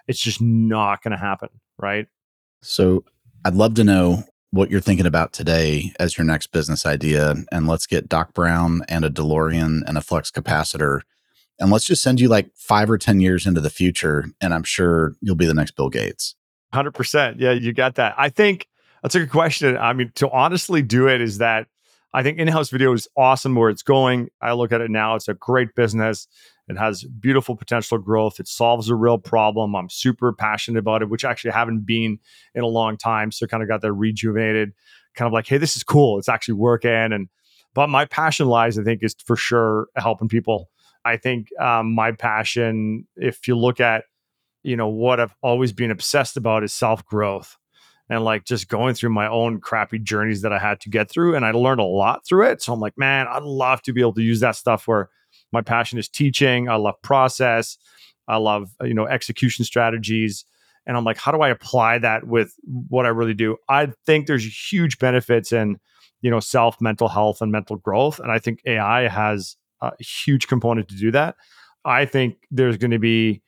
It's just not going to happen. Right. So I'd love to know what you're thinking about today as your next business idea. And let's get Doc Brown and a DeLorean and a flux capacitor. And let's just send you like five or 10 years into the future. And I'm sure you'll be the next Bill Gates. 100%. Yeah, you got that. I think that's a good question. I mean, to honestly do it is that I think in house video is awesome where it's going. I look at it now, it's a great business. It has beautiful potential growth. It solves a real problem. I'm super passionate about it, which actually haven't been in a long time. So kind of got that rejuvenated, kind of like, hey, this is cool. It's actually working. And but my passion lies, I think, is for sure helping people. I think um, my passion, if you look at, you know, what I've always been obsessed about is self growth and like just going through my own crappy journeys that I had to get through. And I learned a lot through it. So I'm like, man, I'd love to be able to use that stuff where my passion is teaching. I love process. I love, you know, execution strategies. And I'm like, how do I apply that with what I really do? I think there's huge benefits in, you know, self mental health and mental growth. And I think AI has a huge component to do that. I think there's going to be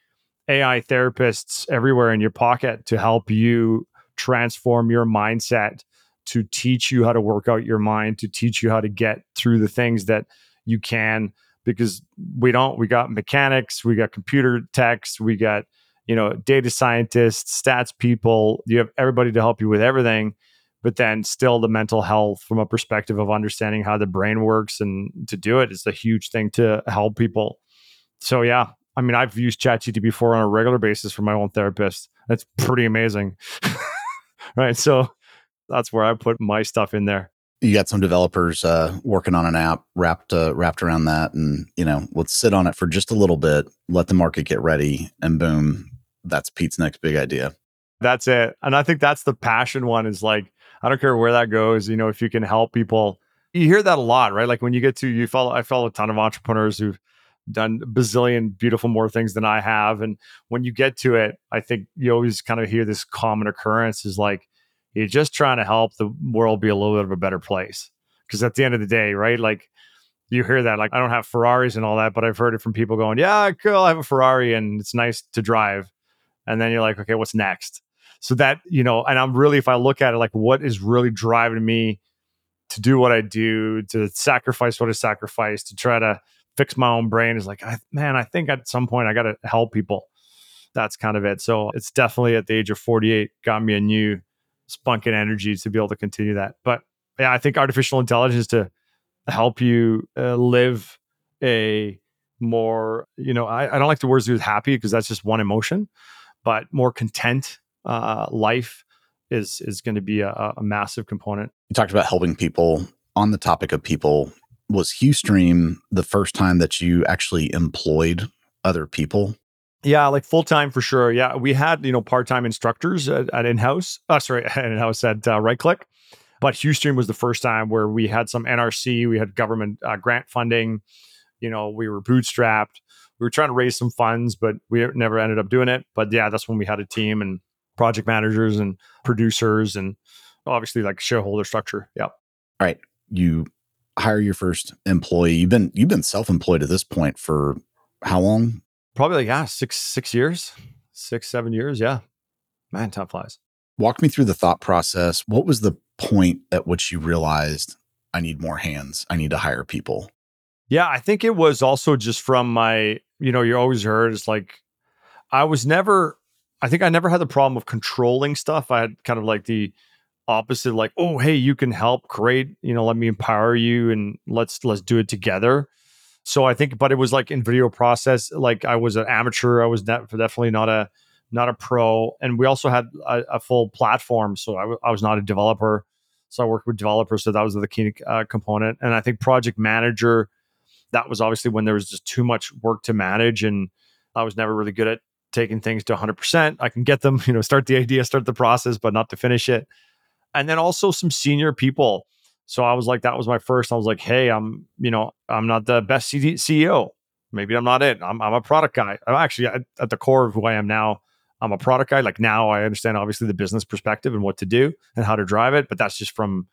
AI therapists everywhere in your pocket to help you transform your mindset, to teach you how to work out your mind, to teach you how to get through the things that you can because we don't. We got mechanics, we got computer techs, we got you know data scientists, stats people. You have everybody to help you with everything, but then still the mental health from a perspective of understanding how the brain works and to do it is a huge thing to help people. So yeah, I mean, I've used ChatGPT before on a regular basis for my own therapist. That's pretty amazing. [LAUGHS] right. So that's where I put my stuff in there. You got some developers uh, working on an app wrapped uh, wrapped around that, and you know, let's sit on it for just a little bit, let the market get ready, and boom, that's Pete's next big idea. That's it, and I think that's the passion one. Is like I don't care where that goes. You know, if you can help people, you hear that a lot, right? Like when you get to you follow, I follow a ton of entrepreneurs who've done bazillion beautiful more things than I have. And when you get to it, I think you always kind of hear this common occurrence is like you're just trying to help the world be a little bit of a better place. Because at the end of the day, right? Like you hear that, like I don't have Ferraris and all that, but I've heard it from people going, Yeah, cool, I have a Ferrari and it's nice to drive. And then you're like, okay, what's next? So that, you know, and I'm really, if I look at it, like what is really driving me to do what I do, to sacrifice what I sacrifice, to try to fix my own brain is like, I, man, I think at some point I got to help people. That's kind of it. So it's definitely at the age of 48 got me a new spunk and energy to be able to continue that. But yeah, I think artificial intelligence to help you uh, live a more, you know, I, I don't like the words use happy because that's just one emotion, but more content uh, life is is going to be a, a massive component. You talked about helping people. On the topic of people, was Huestream the first time that you actually employed other people? Yeah, like full time for sure. Yeah, we had you know part time instructors at, at in house. Uh, sorry, [LAUGHS] in house at uh, Right Click, but Huestream was the first time where we had some NRC, we had government uh, grant funding. You know, we were bootstrapped. We were trying to raise some funds, but we never ended up doing it. But yeah, that's when we had a team and project managers and producers and obviously like shareholder structure. Yeah. All right. You hire your first employee. You've been you've been self-employed at this point for how long? Probably like yeah, six six years, six seven years. Yeah, man, time flies. Walk me through the thought process. What was the point at which you realized I need more hands? I need to hire people. Yeah, I think it was also just from my, you know, you always heard it's like I was never I think I never had the problem of controlling stuff. I had kind of like the opposite like oh hey you can help great you know let me empower you and let's let's do it together so i think but it was like in video process like i was an amateur i was definitely not a not a pro and we also had a, a full platform so I, w- I was not a developer. So i worked with developers so that was the key uh, component and i think project manager that was obviously when there was just too much work to manage and i was never really good at taking things to 100% i can get them [LAUGHS] you know start the idea start the process but not to finish it. And then also some senior people. So I was like, that was my first. I was like, hey, I'm, you know, I'm not the best CEO. Maybe I'm not it. I'm, I'm a product guy. I'm actually at, at the core of who I am now. I'm a product guy. Like now I understand obviously the business perspective and what to do and how to drive it, but that's just from,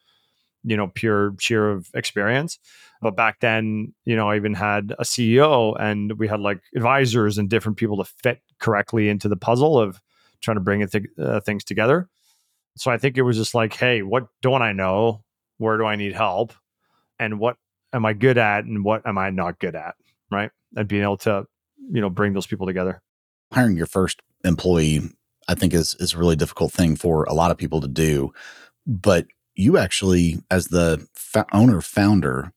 you know, pure sheer of experience. But back then, you know, I even had a CEO and we had like advisors and different people to fit correctly into the puzzle of trying to bring th- uh, things together. So I think it was just like, hey, what don't I know? Where do I need help? And what am I good at and what am I not good at? Right. And being able to, you know, bring those people together. Hiring your first employee, I think is is a really difficult thing for a lot of people to do. But you actually, as the fa- owner founder,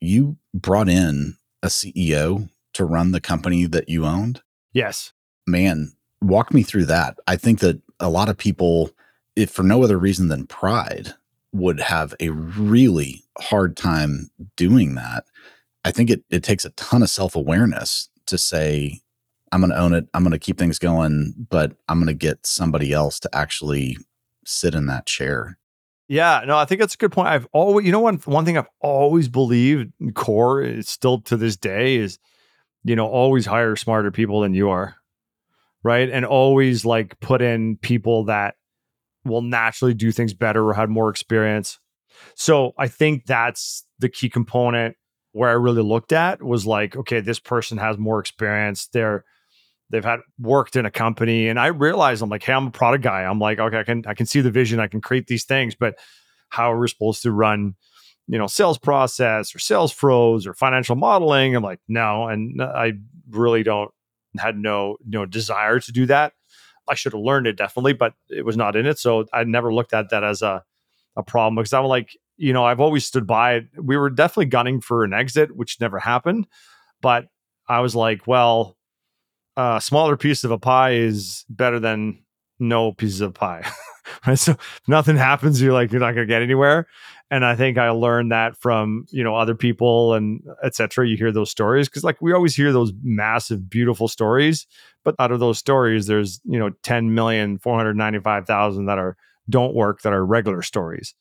you brought in a CEO to run the company that you owned. Yes. Man, walk me through that. I think that a lot of people if for no other reason than pride, would have a really hard time doing that. I think it, it takes a ton of self awareness to say, I'm going to own it. I'm going to keep things going, but I'm going to get somebody else to actually sit in that chair. Yeah, no, I think that's a good point. I've always, you know, one one thing I've always believed core is still to this day is, you know, always hire smarter people than you are, right? And always like put in people that will naturally do things better or had more experience. So I think that's the key component where I really looked at was like, okay, this person has more experience. They're they've had worked in a company. And I realized I'm like, hey, I'm a product guy. I'm like, okay, I can I can see the vision, I can create these things, but how are we supposed to run you know, sales process or sales pros or financial modeling. I'm like, no. And uh, I really don't had no no desire to do that. I should have learned it definitely, but it was not in it. So I never looked at that as a a problem because I'm like, you know, I've always stood by it. We were definitely gunning for an exit, which never happened. But I was like, well, a smaller piece of a pie is better than no pieces of pie. [LAUGHS] right. So nothing happens, you're like, you're not gonna get anywhere. And I think I learned that from, you know, other people and etc. You hear those stories because like we always hear those massive, beautiful stories. But out of those stories, there's, you know, 10 million, 495,000 that are don't work that are regular stories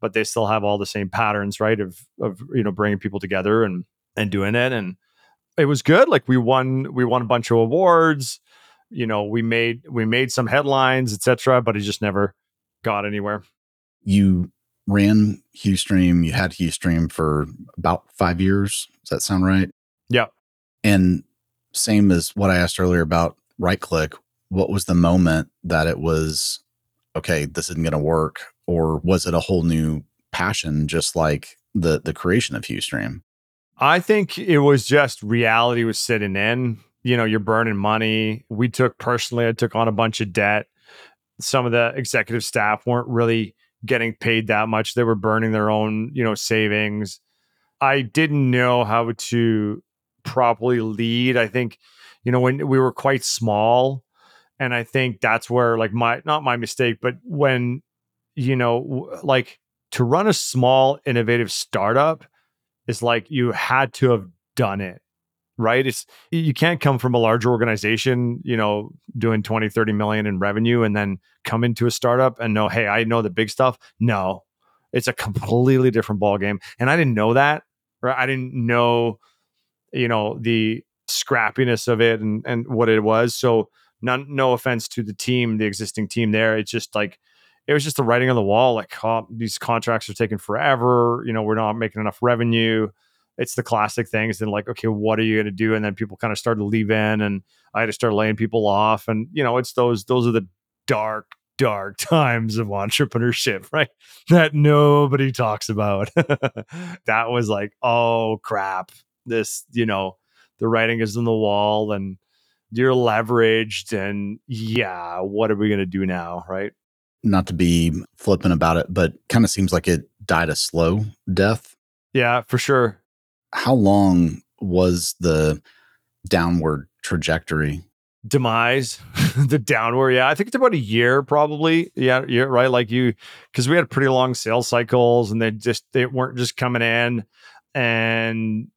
but they still have all the same patterns right of of you know bringing people together and and doing it and it was good like we won we won a bunch of awards you know we made we made some headlines etc but it just never got anywhere you ran Huestream you had Huestream for about five years. Does that sound right? Yeah. And same as what i asked earlier about right click what was the moment that it was okay this isn't going to work or was it a whole new passion just like the the creation of Huestream i think it was just reality was sitting in. You know you're burning money. We took personally i took on a bunch of debt. Some of the executive staff weren't really getting paid that much. They were burning their own you know savings. I didn't know how to properly lead. I think you know when we were quite small and i think that's where like my not my mistake but when you know like to run a small innovative startup is like you had to have done it right? It's you can't come from a large organization you know doing 20 30 million in revenue and then come into a startup and know hey i know the big stuff. No. It's a completely different ball game and i didn't know that right? I didn't know you know the scrappiness of it and and what it was. So none no offense to the team the existing team there. It's just like it was just the writing on the wall like oh, these contracts are taking forever. You know we're not making enough revenue it's the classic things and like okay what are you going to do? And then people kind of started to leave in and i had to start laying people off. And you know it's those those are the dark dark [LAUGHS] times of entrepreneurship [LAUGHS] right? That nobody talks about. [LAUGHS] That was like oh crap. This you know the writing is on the wall and you're leveraged and yeah what are we going to do now right? Not to be flippant about it but kind of seems like it died a slow death. Yeah for sure how long was the downward trajectory demise [LAUGHS] the downward yeah i think it's about a year probably yeah yeah right like you because we had pretty long sales cycles and they just they weren't just coming in and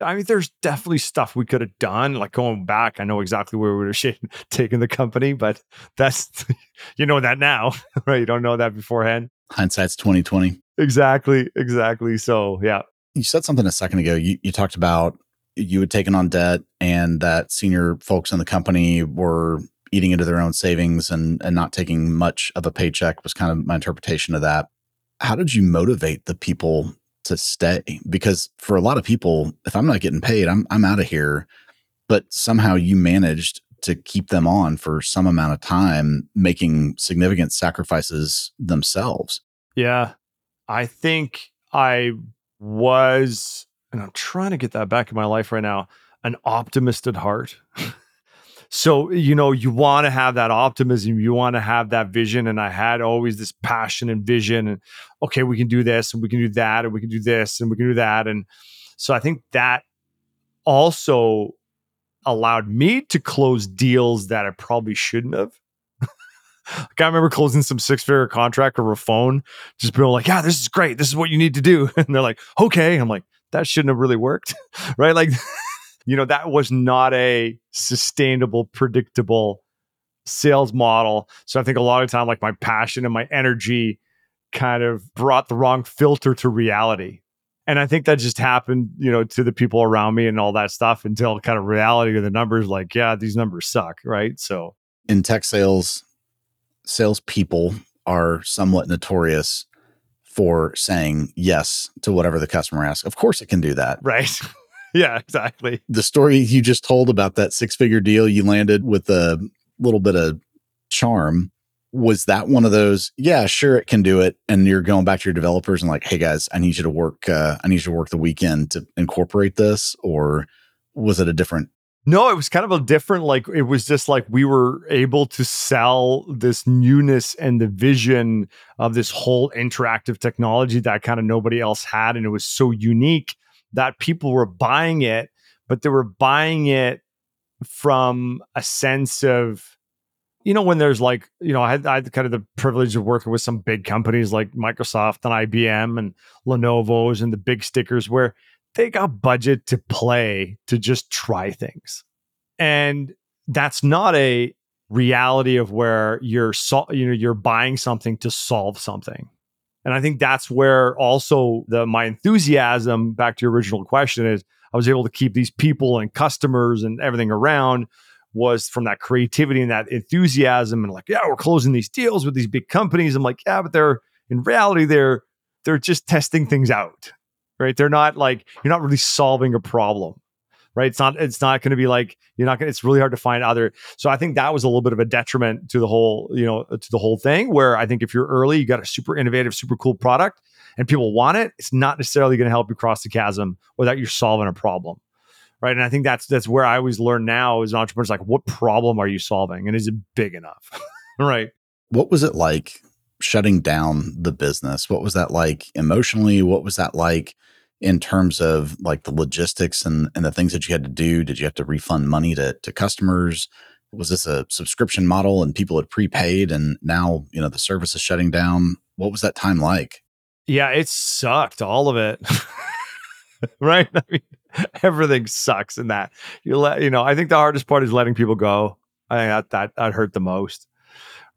I mean, there's definitely stuff we could have done. Like going back, I know exactly where we would have taken the company, but that's [LAUGHS] you know that now, [LAUGHS] right? You don't know that beforehand. Hindsight's twenty twenty. Exactly, exactly. So yeah. You said something a second ago. You you talked about you had taken on debt and that senior folks in the company were eating into their own savings and and not taking much of a paycheck was kind of my interpretation of that. How did you motivate the people to stay because for a lot of people if i'm not getting paid i'm i'm out of here but somehow you managed to keep them on for some amount of time making significant sacrifices themselves yeah i think i was and i'm trying to get that back in my life right now an optimist at heart. So you know you want to have that optimism you want to have that vision and i had always this passion and vision and okay we can do this and we can do that and we can do this and we can do that and so i think that also allowed me to close deals that i probably shouldn't have like I remember closing some six figure contract over a phone, just being like, yeah, this is great. This is what you need to do. [LAUGHS] And they're like, okay. I'm like, that shouldn't have really worked. [LAUGHS] right. Like [LAUGHS] you know, that was not a sustainable, predictable sales model. So I think a lot of time, like my passion and my energy kind of brought the wrong filter to reality. And I think that just happened, you know, to the people around me and all that stuff until kind of reality of the numbers like, yeah, these numbers suck. Right. So in tech sales, salespeople are somewhat notorious for saying yes to whatever the customer asks. Of course, it can do that. Right. [LAUGHS] yeah, exactly. The story you just told about that six figure deal you landed with a little bit of charm. was that one of those yeah sure it can do it and you're going back to your developers and like hey guys i need you to work uh, i need you to work the weekend to incorporate this or was it a different no it was kind of a different like it was just like we were able to sell this newness and the vision of this whole interactive technology that kind of nobody else had and it was so unique that people were buying it but they were buying it from a sense of you know, when there's like, you know, I had, I had kind of the privilege of working with some big companies like Microsoft and IBM and Lenovo's and the big stickers where they got budget to play to just try things. And that's not a reality of where you're so, you know you're buying something to solve something. And I think that's where also the my enthusiasm back to your original question is I was able to keep these people and customers and everything around was from that creativity and that enthusiasm and like, yeah, we're closing these deals with these big companies. I'm like, yeah, but they're in reality, they're they're just testing things out. Right. They're not like you're not really solving a problem. Right. It's not it's not going to be like you're not gonna it's really hard to find other. So I think that was a little bit of a detriment to the whole, you know, to the whole thing where I think if you're early, you got a super innovative, super cool product and people want it, it's not necessarily going to help you cross the chasm without you're solving a problem right? And I think that's that's where I always learn now as an entrepreneur, is like what problem are you solving, and is it big enough, [LAUGHS] right? What was it like shutting down the business? What was that like emotionally? What was that like in terms of like the logistics and and the things that you had to do? Did you have to refund money to to customers? Was this a subscription model and people had prepaid and now you know the service is shutting down? What was that time like? Yeah, it sucked, all of it. [LAUGHS] right? I mean, everything sucks in that. You let you know. I think the hardest part is letting people go. I think that that that hurt the most,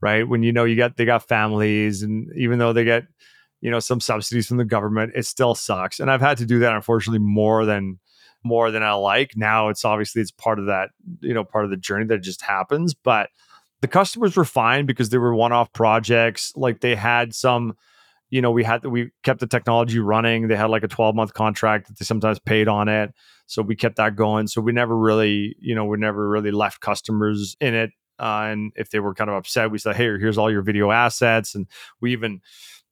right? When you know you got they got families, and even though they get you know some subsidies from the government, it still sucks. And I've had to do that unfortunately more than more than I like. Now it's obviously it's part of that you know part of the journey that just happens, but the customers were fine because they were one-off projects. Like they had some you know, we had we kept the technology running. They had like a 12 month contract that they sometimes paid on it. So we kept that going. So we never really, you know, we never really left customers in it. Uh, and if they were kind of upset, we said, "Hey, here's all your video assets." And we even,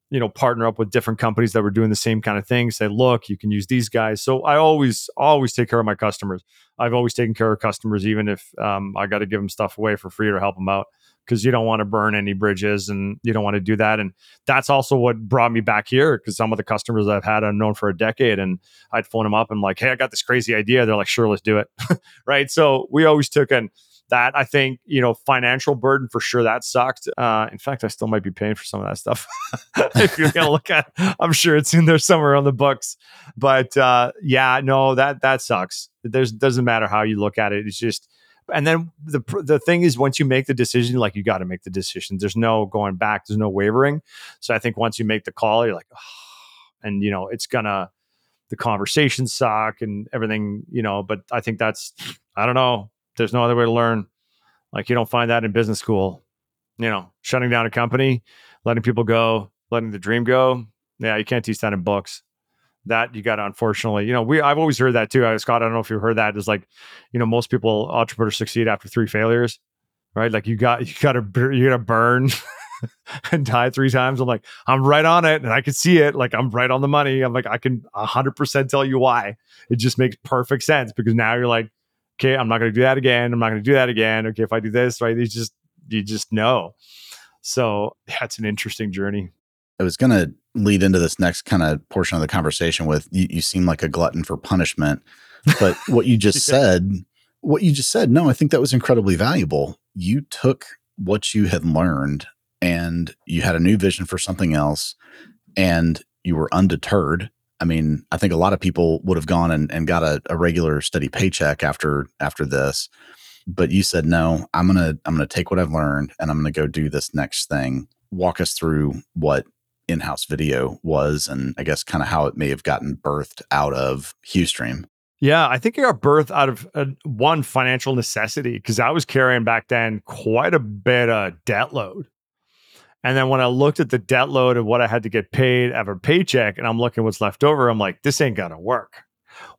you know, partner up with different companies that were doing the same kind of thing. Say, "Look, you can use these guys." So I always, always take care of my customers. I've always taken care of customers, even if um, I got to give them stuff away for free to help them out because you don't want to burn any bridges and you don't want to do that. And that's also what brought me back here because some of the customers I've had I've known for a decade and I'd phone them up and like, hey, I got this crazy idea. They're like, sure, let's do it. [LAUGHS] right. So we always took an that I think, you know, financial burden for sure that sucked. Uh, in fact, I still might be paying for some of that stuff. [LAUGHS] if you're gonna look at, I'm sure it's in there somewhere on the books. But uh, yeah, no, that that sucks. There's doesn't matter how you look at it. It's just and then the the thing is, once you make the decision, like you got to make the decision. There's no going back. There's no wavering. So I think once you make the call, you're like, oh, and you know, it's gonna the conversations suck and everything, you know. But I think that's I don't know. There's no other way to learn. Like you don't find that in business school. You know, shutting down a company, letting people go, letting the dream go. Yeah, you can't teach that in books that you got to unfortunately, you know, we I've always heard that too. Scott, I don't know if you heard that. Is like, you know, most people entrepreneurs succeed after three failures, right? Like you got you got to you got to burn [LAUGHS] and die three times. I'm like, I'm right on it, and I can see it. Like I'm right on the money. I'm like, I can hundred percent tell you why. It just makes perfect sense because now you're like, okay, I'm not going to do that again. I'm not going to do that again. Okay, if I do this, right, you just you just know. So that's an interesting journey. I was going to lead into this next kind of portion of the conversation with you, you seem like a glutton for punishment. But [LAUGHS] what you just yeah. said, what you just said, no, I think that was incredibly valuable. You took what you had learned and you had a new vision for something else and you were undeterred. I mean, I think a lot of people would have gone and, and got a, a regular steady paycheck after after this. But you said, no, I'm gonna I'm gonna take what I've learned and I'm gonna go do this next thing. Walk us through what in-house video was and I guess kind of how it may have gotten birthed out of Huestream. Yeah, I think it got birthed out of uh, one financial necessity because I was carrying back then quite a bit of debt load. And then when I looked at the debt load of what I had to get paid every paycheck, and I'm looking what's left over, I'm like, this ain't gonna work,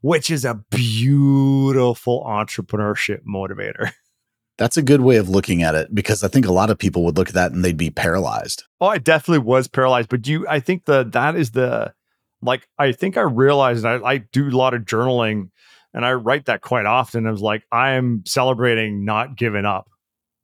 which is a beautiful entrepreneurship motivator. [LAUGHS] That's a good way of looking at it because I think a lot of people would look at that and they'd be paralyzed. Oh, I definitely was paralyzed. But you, I think the that is the like I think I realized I, I do a lot of journaling and I write that quite often. I was like, I am celebrating not giving up.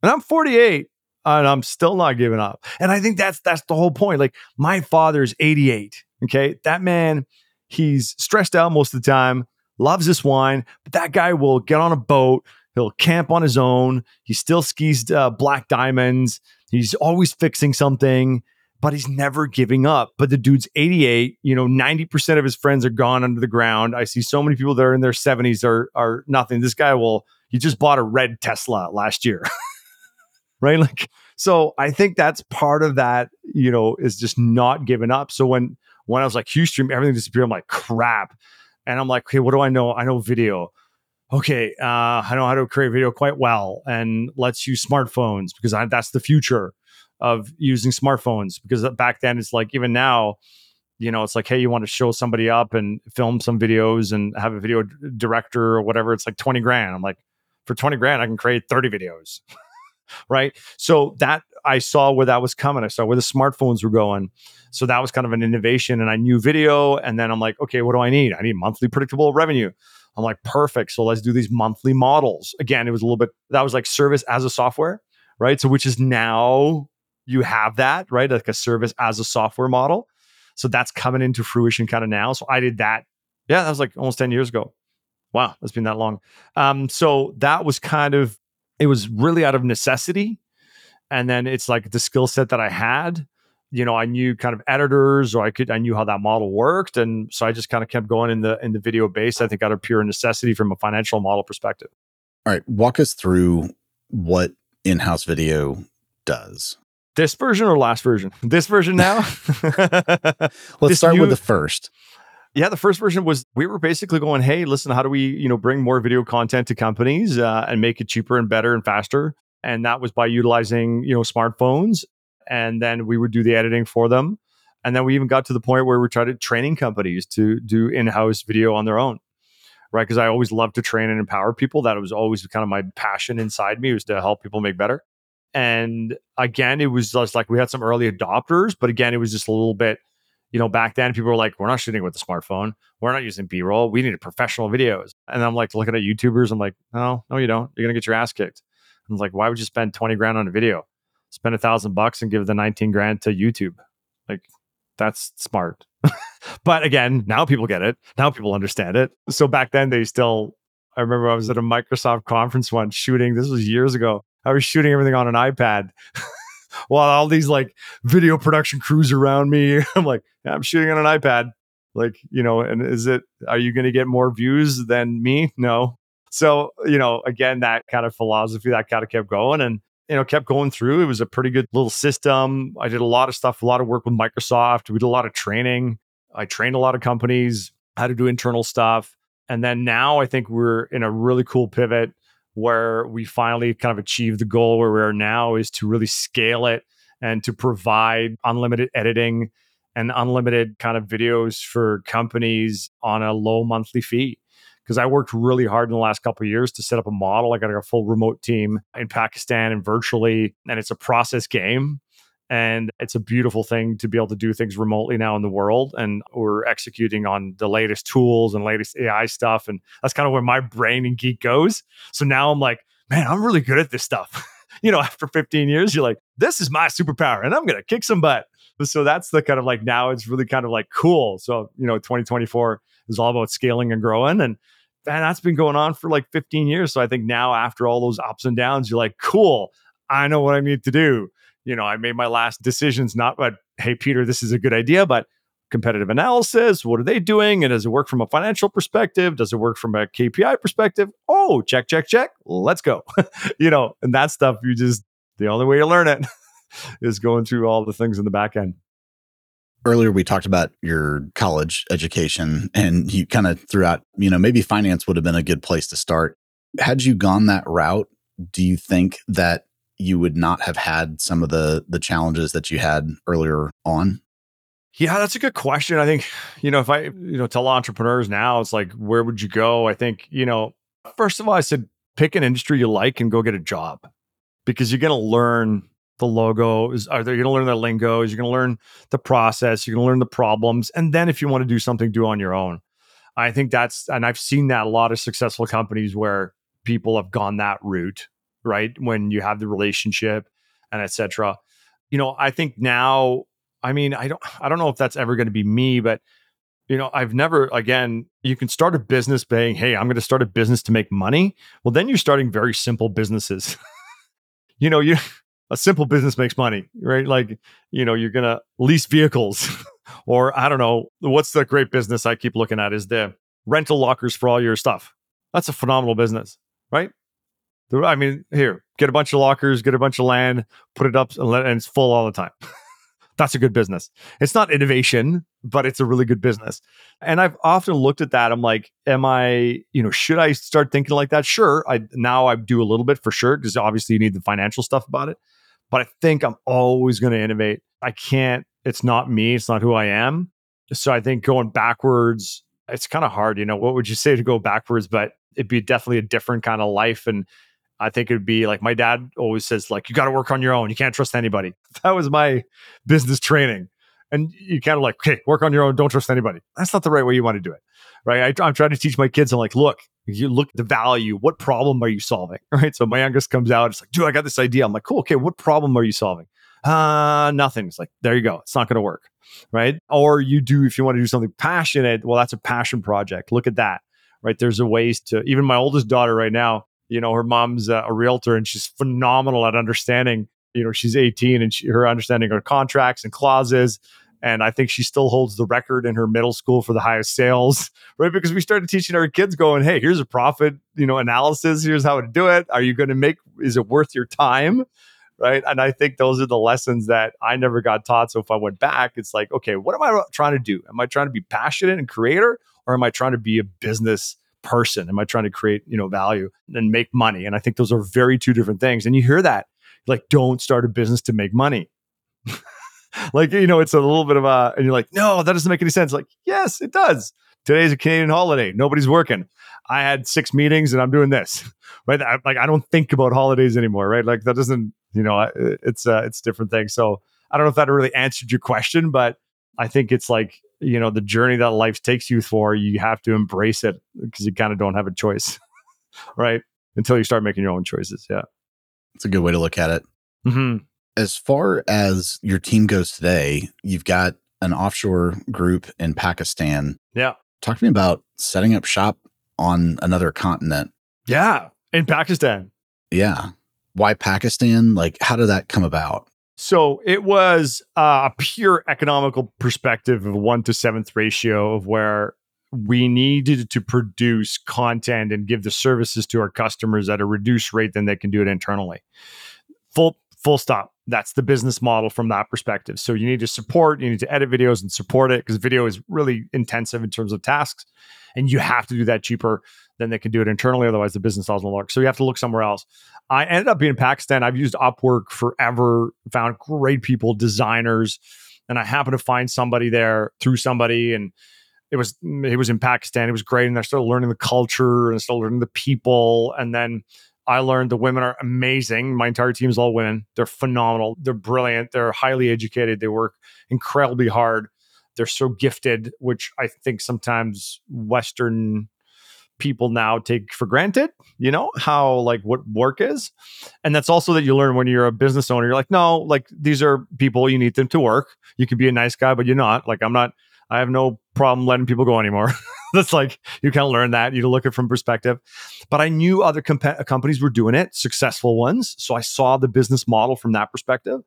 And I'm 48 and I'm still not giving up. And I think that's that's the whole point. Like my father's 88. Okay. That man, he's stressed out most of the time, loves this wine, but that guy will get on a boat, he'll camp on his own. He still skis uh, black diamonds. He's always fixing something but he's never giving up. But the dude's 88, you know, 90% of his friends are gone under the ground. I see so many people that are in their 70s are are nothing. This guy will he just bought a red Tesla last year. [LAUGHS] right? [LAUGHS] Like so I think that's part of that, you know, is just not giving up. So when when I was like Huestream, everything disappeared. I'm like, crap. And I'm like, okay, what do I know? I know video. Okay, uh, I know how to create video quite well, and let's use smartphones because I, that's the future of using smartphones because back then it's like even now you know it's like hey you want to show somebody up and film some videos and have a video director or whatever it's like 20 grand i'm like for 20 grand i can create 30 videos [LAUGHS] right so that i saw where that was coming i saw where the smartphones were going so that was kind of an innovation and i knew video and then i'm like okay what do i need i need monthly predictable revenue i'm like perfect so let's do these monthly models again it was a little bit that was like service as a software right so which is now you have that, right? Like a service as a software model. So that's coming into fruition kind of now. So I did that. Yeah, that was like almost 10 years ago. Wow, it's been that long. Um, so that was kind of, it was really out of necessity. And then it's like the skill set that I had. You know, I knew kind of editors, or I could, I knew how that model worked, and so I just kind of kept going in the in the video base. I think out of pure necessity from a financial model perspective. All right, walk us through what in-house video does this version or last version? This version now? [LAUGHS] [LAUGHS] Let's this start new, with the first. Yeah, the first version was we were basically going, hey, listen, how do we, you know, bring more video content to companies uh, and make it cheaper and better and faster? And that was by utilizing, you know, smartphones. And then we would do the editing for them. And then we even got to the point where we tried training companies to do in-house video on their own. Right. Because I always loved to train and empower people. That was always kind of my passion inside me was to help people make better. And again, it was just like we had some early adopters, but again, it was just a little bit, you know, back then people were like, we're not shooting with a smartphone. We're not using B roll. We need professional videos. And I'm like looking at YouTubers. I'm like, no, no, you don't. You're going to get your ass kicked. I'm like, why would you spend 20 grand on a video? Spend a thousand bucks and give the 19 grand to YouTube. Like, that's smart. [LAUGHS] but again, now people get it. Now people understand it. So back then, they still, I remember I was at a Microsoft conference once shooting, this was years ago. I was shooting everything on an iPad [LAUGHS] while all these like video production crews around me. [LAUGHS] I'm like, yeah, I'm shooting on an iPad. Like, you know, and is it, are you going to get more views than me? No. So, you know, again, that kind of philosophy that kind of kept going and, you know, kept going through. It was a pretty good little system. I did a lot of stuff, a lot of work with Microsoft. We did a lot of training. I trained a lot of companies how to do internal stuff. And then now I think we're in a really cool pivot where we finally kind of achieved the goal where we are now is to really scale it and to provide unlimited editing and unlimited kind of videos for companies on a low monthly fee because I worked really hard in the last couple years to set up a model. I got a full remote team in Pakistan and virtually, and it's a process game. And it's a beautiful thing to be able to do things remotely now in the world. And we're executing on the latest tools and latest AI stuff. And that's kind of where my brain and geek goes. So now I'm like, man, I'm really good at this stuff. [LAUGHS] you know, after 15 years, you're like, this is my superpower and I'm going to kick some butt. So that's the kind of like now it's really kind of like cool. So, you know, 2024 is all about scaling and growing. And man, that's been going on for like 15 years. So I think now after all those ups and downs, you're like, cool, I know what I need to do you know, I made my last decisions not but hey Peter, this is a good idea, but competitive analysis, what are they doing? And does it work from a financial perspective? Does it work from a KPI perspective? Oh, check, check, check. Let's go. [LAUGHS] you know, and that stuff you just the only way to learn it [LAUGHS] is going through all the things in the back end. Earlier, we talked about your college education, and you kind of threw out, you know, maybe finance would have been a good place to start. Had you gone that route, do you think that you would not have had some of the the challenges that you had earlier on? Yeah, that's a good question. I think, you know, if I, you know, tell entrepreneurs now, it's like, where would you go? I think, you know, first of all, I said, pick an industry you like and go get a job because you're going to learn the logos. Are they going to learn the lingos? You're going to learn the process. You're going to learn the problems. And then if you want to do something, do on your own. I think that's, and I've seen that a lot of successful companies where people have gone that route, right? When you have the relationship and etc. You know, I think now, I mean, I don't, I don't know if that's ever going to be me, but you know, I've never, again, you can start a business saying, Hey, I'm going to start a business to make money. Well, then you're starting very simple businesses. [LAUGHS] you know, you, [LAUGHS] a simple business makes money, right? Like, you know, you're going to lease vehicles [LAUGHS] or I don't know, what's the great business I keep looking at is the rental lockers for all your stuff. That's a phenomenal business, right? I mean, here, get a bunch of lockers, get a bunch of land, put it up and, let, and it's full all the time. [LAUGHS] That's a good business. It's not innovation, but it's a really good business. And I've often looked at that. I'm like, am I, you know, should I start thinking like that? Sure. I now I do a little bit for sure, because obviously you need the financial stuff about it. But I think I'm always going to innovate. I can't, it's not me, it's not who I am. So I think going backwards, it's kind of hard. You know, what would you say to go backwards? But it'd be definitely a different kind of life. And I think it would be like my dad always says, like, you got to work on your own. You can't trust anybody. [LAUGHS] That was my business training. And you kind of like, okay, work on your own. Don't trust anybody. That's not the right way you want to do it. Right. I, am trying to teach my kids. I'm like, look, you look at the value. What problem are you solving? [LAUGHS] Right. So my youngest comes out. It's like, dude, I got this idea. I'm like, cool. Okay. What problem are you solving? Uh, nothing. It's like, there you go. It's not going to work. Right. Or you do, if you want to do something passionate, well, that's a passion project. Look at that. Right. There's a ways to, even my oldest daughter right now, you know, her mom's a, a realtor and she's phenomenal at understanding, you know, she's 18 and she, her understanding of contracts and clauses. And I think she still holds the record in her middle school for the highest sales, [LAUGHS] right? Because we started teaching our kids going, hey, here's a profit, you know, analysis. Here's how to do it. Are you going to make, is it worth your time? Right. And I think those are the lessons that I never got taught. So if I went back, it's like, okay, what am I trying to do? Am I trying to be passionate and creator or am I trying to be a business person? Am I trying to create, you know, value and make money? And I think those are very two different things. And you hear that, like, don't start a business to make money. [LAUGHS] like, you know, it's a little bit of a, and you're like, no, that doesn't make any sense. Like, yes, it does. Today's a Canadian holiday. Nobody's working. I had six meetings and I'm doing this, [LAUGHS] right? I, like, I don't think about holidays anymore, right? Like, that doesn't, you know, it's, uh, it's different things. So I don't know if that really answered your question, but I think it's like you know the journey that life takes you for you have to embrace it because you kind of don't have a choice [LAUGHS] right? Until you start making your own choices yeah. It's a good way to look at it. Mm-hmm. as far as your team goes today you've got an offshore group in pakistan. Yeah. Talk to me about setting up shop on another continent. Yeah in pakistan. Yeah. Why pakistan? Like how did that come about so it was uh, a pure economical perspective of one to seventh ratio of where we needed to produce content and give the services to our customers at a reduced rate than they can do it internally. Full full stop. That's the business model from that perspective. So you need to support, you need to edit videos and support it because video is really intensive in terms of tasks. And you have to do that cheaper than they can do it internally. Otherwise, the business doesn't work. So you have to look somewhere else. I ended up being in Pakistan. I've used Upwork forever, found great people, designers, and I happened to find somebody there through somebody, and it was it was in Pakistan. It was great, and I started learning the culture and I started learning the people, and then. I learned the women are amazing. My entire team is all women. They're phenomenal. They're brilliant. They're highly educated. They work incredibly hard. They're so gifted, which I think sometimes Western people now take for granted, you know, how like what work is. And that's also that you learn when you're a business owner. You're like, no, like these are people, you need them to work. You can be a nice guy, but you're not. Like, I'm not, I have no problem letting people go anymore. [LAUGHS] that's like, you of learn that. You look at it from perspective. But I knew other comp- companies were doing it, successful ones. So I saw the business model from that perspective.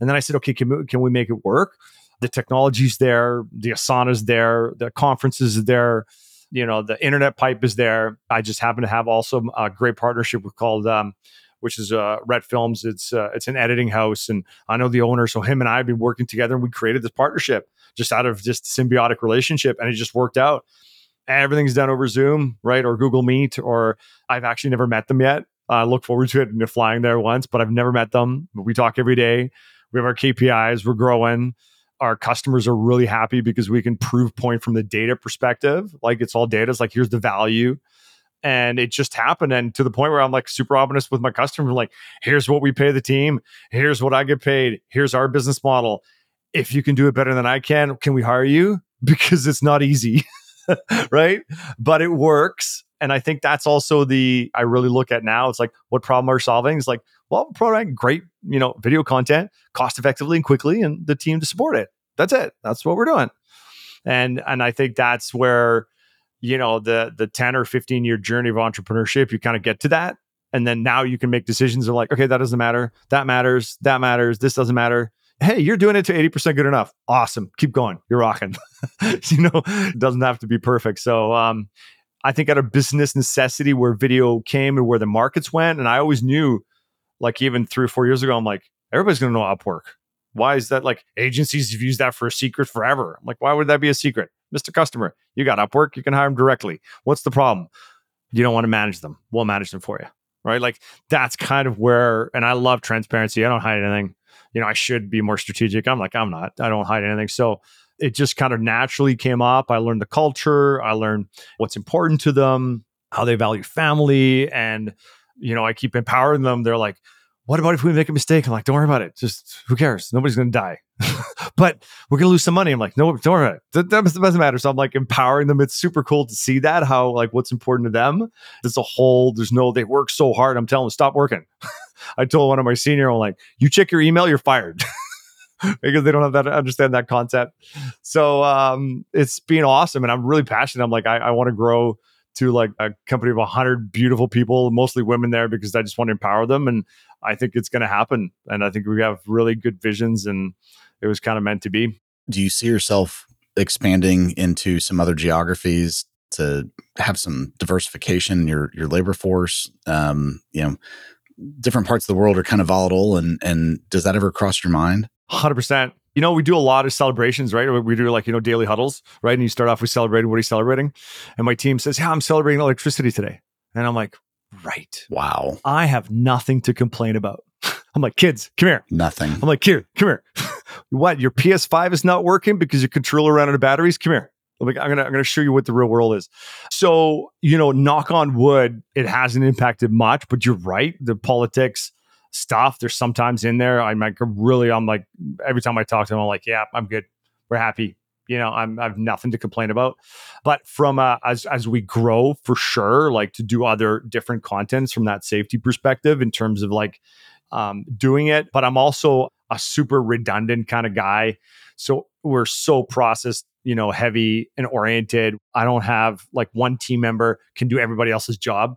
And then I said, okay, can we, can we make it work? The technology's there, the Asana's there, the conferences there you know the internet pipe is there. I just happen to have also a great partnership with called. Um, which is uh, Red Films. It's uh, it's an editing house, and I know the owner. So him and I have been working together, and we created this partnership just out of just symbiotic relationship, and it just worked out. Everything's done over Zoom, right, or Google Meet, or I've actually never met them yet. I look forward to it and flying there once, but I've never met them. We talk every day. We have our KPIs. We're growing our customers are really happy because we can prove point from the data perspective. Like it's all data. It's like here's the value. And it just happened. And to the point where I'm like super honest with my customer, like, here's what we pay the team. Here's what I get paid. Here's our business model. If you can do it better than I can, can we hire you? [LAUGHS] Because it's not easy. [LAUGHS] right. But it works. And I think that's also the I really look at now. It's like, what problem are solving? It's like, well, providing great, you know, video content cost effectively and quickly, and the team to support it. That's it. That's what we're doing. And and I think that's where, you know, the the 10 or 15 year journey of entrepreneurship, you kind of get to that. And then now you can make decisions of like, okay, that doesn't matter. That matters. That matters. This doesn't matter hey, you're doing it to 80% good enough. Awesome. Keep going. You're rocking. [LAUGHS] you know, doesn't have to be perfect. So um, I think out of business necessity where video came and where the markets went, and I always knew, like even three or four years ago, I'm like, everybody's gonna know Upwork. Why is that like agencies have used that for a secret forever? I'm like, why would that be a secret? Mr. Customer, you got Upwork, you can hire them directly. What's the problem? You don't want to manage them. We'll manage them for you. Right. Like that's kind of where, and I love transparency. I don't hide anything you know, I should be more strategic. I'm like, I'm not. I don't hide anything. So it just kind of naturally came up. I learned the culture. I learned what's important to them, how they value family, and you know, I keep empowering them. They're like, what about if we make a mistake? I'm like, don't worry about it. Just who cares? Nobody's going to die. [LAUGHS] but we're going to lose some money. I'm like, no, don't worry about it. That, doesn't matter. So I'm like empowering them. It's super cool to see that, how like what's important to them. There's a whole, there's no, they work so hard. I'm telling them, stop working. [LAUGHS] I told one of my senior, I'm like, you check your email, you're fired. [LAUGHS] because they don't have that understand that concept. So um, it's been awesome, and I'm really passionate. I'm like, I, I want to grow to like a company of 100 beautiful people, mostly women there, because I just want to empower them, and I think it's going to happen. And I think we have really good visions, and it was kind of meant to be. Do you see yourself expanding into some other geographies to have some diversification in your your labor force? Um, you know different parts of the world are kind of volatile and and does that ever cross your mind 100% you know we do a lot of celebrations right we do like you know daily huddles right and you start off with celebrating what are you celebrating and my team says yeah i'm celebrating electricity today and i'm like right wow i have nothing to complain about [LAUGHS] i'm like kids come here nothing i'm like here come here [LAUGHS] what your ps5 is not working because your controller ran out of batteries come here I'm gonna I'm gonna show you what the real world is. So you know, knock on wood, it hasn't impacted much. But you're right, the politics stuff. There's sometimes in there. I'm like really. I'm like every time I talk to them, I'm like, yeah, I'm good. We're happy. You know, I'm I have nothing to complain about. But from uh, as as we grow, for sure, like to do other different contents from that safety perspective in terms of like um, doing it. But I'm also a super redundant kind of guy. So we're so process you know heavy and oriented i don't have like one team member can do everybody else's job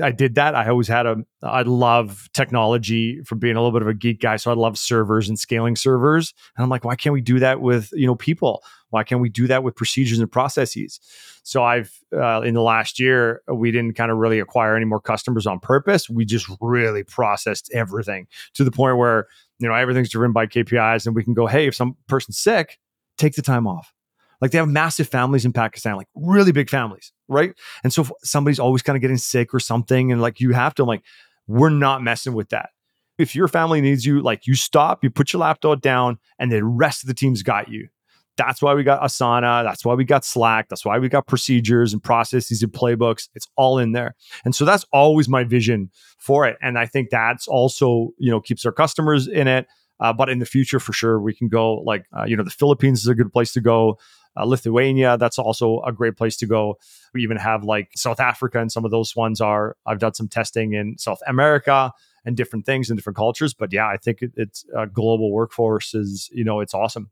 i did that. I always had a i love technology from being a little bit of a geek guy so i love servers and scaling servers. And i'm like why can't we do that with you know people? Why can't we do that with procedures and processes? So i've uh, in the last year we didn't kind of really acquire any more customers on purpose. We just really processed everything to the point where you know everything's driven by kpis and we can go hey if some person's sick take the time off. Like they have massive families in Pakistan, like really big families, right? And so somebody's always kind of getting sick or something, and like you have to, I'm like, we're not messing with that. If your family needs you, like you stop, you put your laptop down, and the rest of the team's got you. That's why we got Asana. That's why we got Slack. That's why we got procedures and processes and playbooks. It's all in there. And so that's always my vision for it. And I think that's also, you know, keeps our customers in it. Uh, but in the future, for sure, we can go like, uh, you know, the Philippines is a good place to go. Uh, Lithuania, that's also a great place to go. We even have like South Africa, and some of those ones are. I've done some testing in South America and different things and different cultures. But yeah, I think it, it's a global workforce is, you know, it's awesome.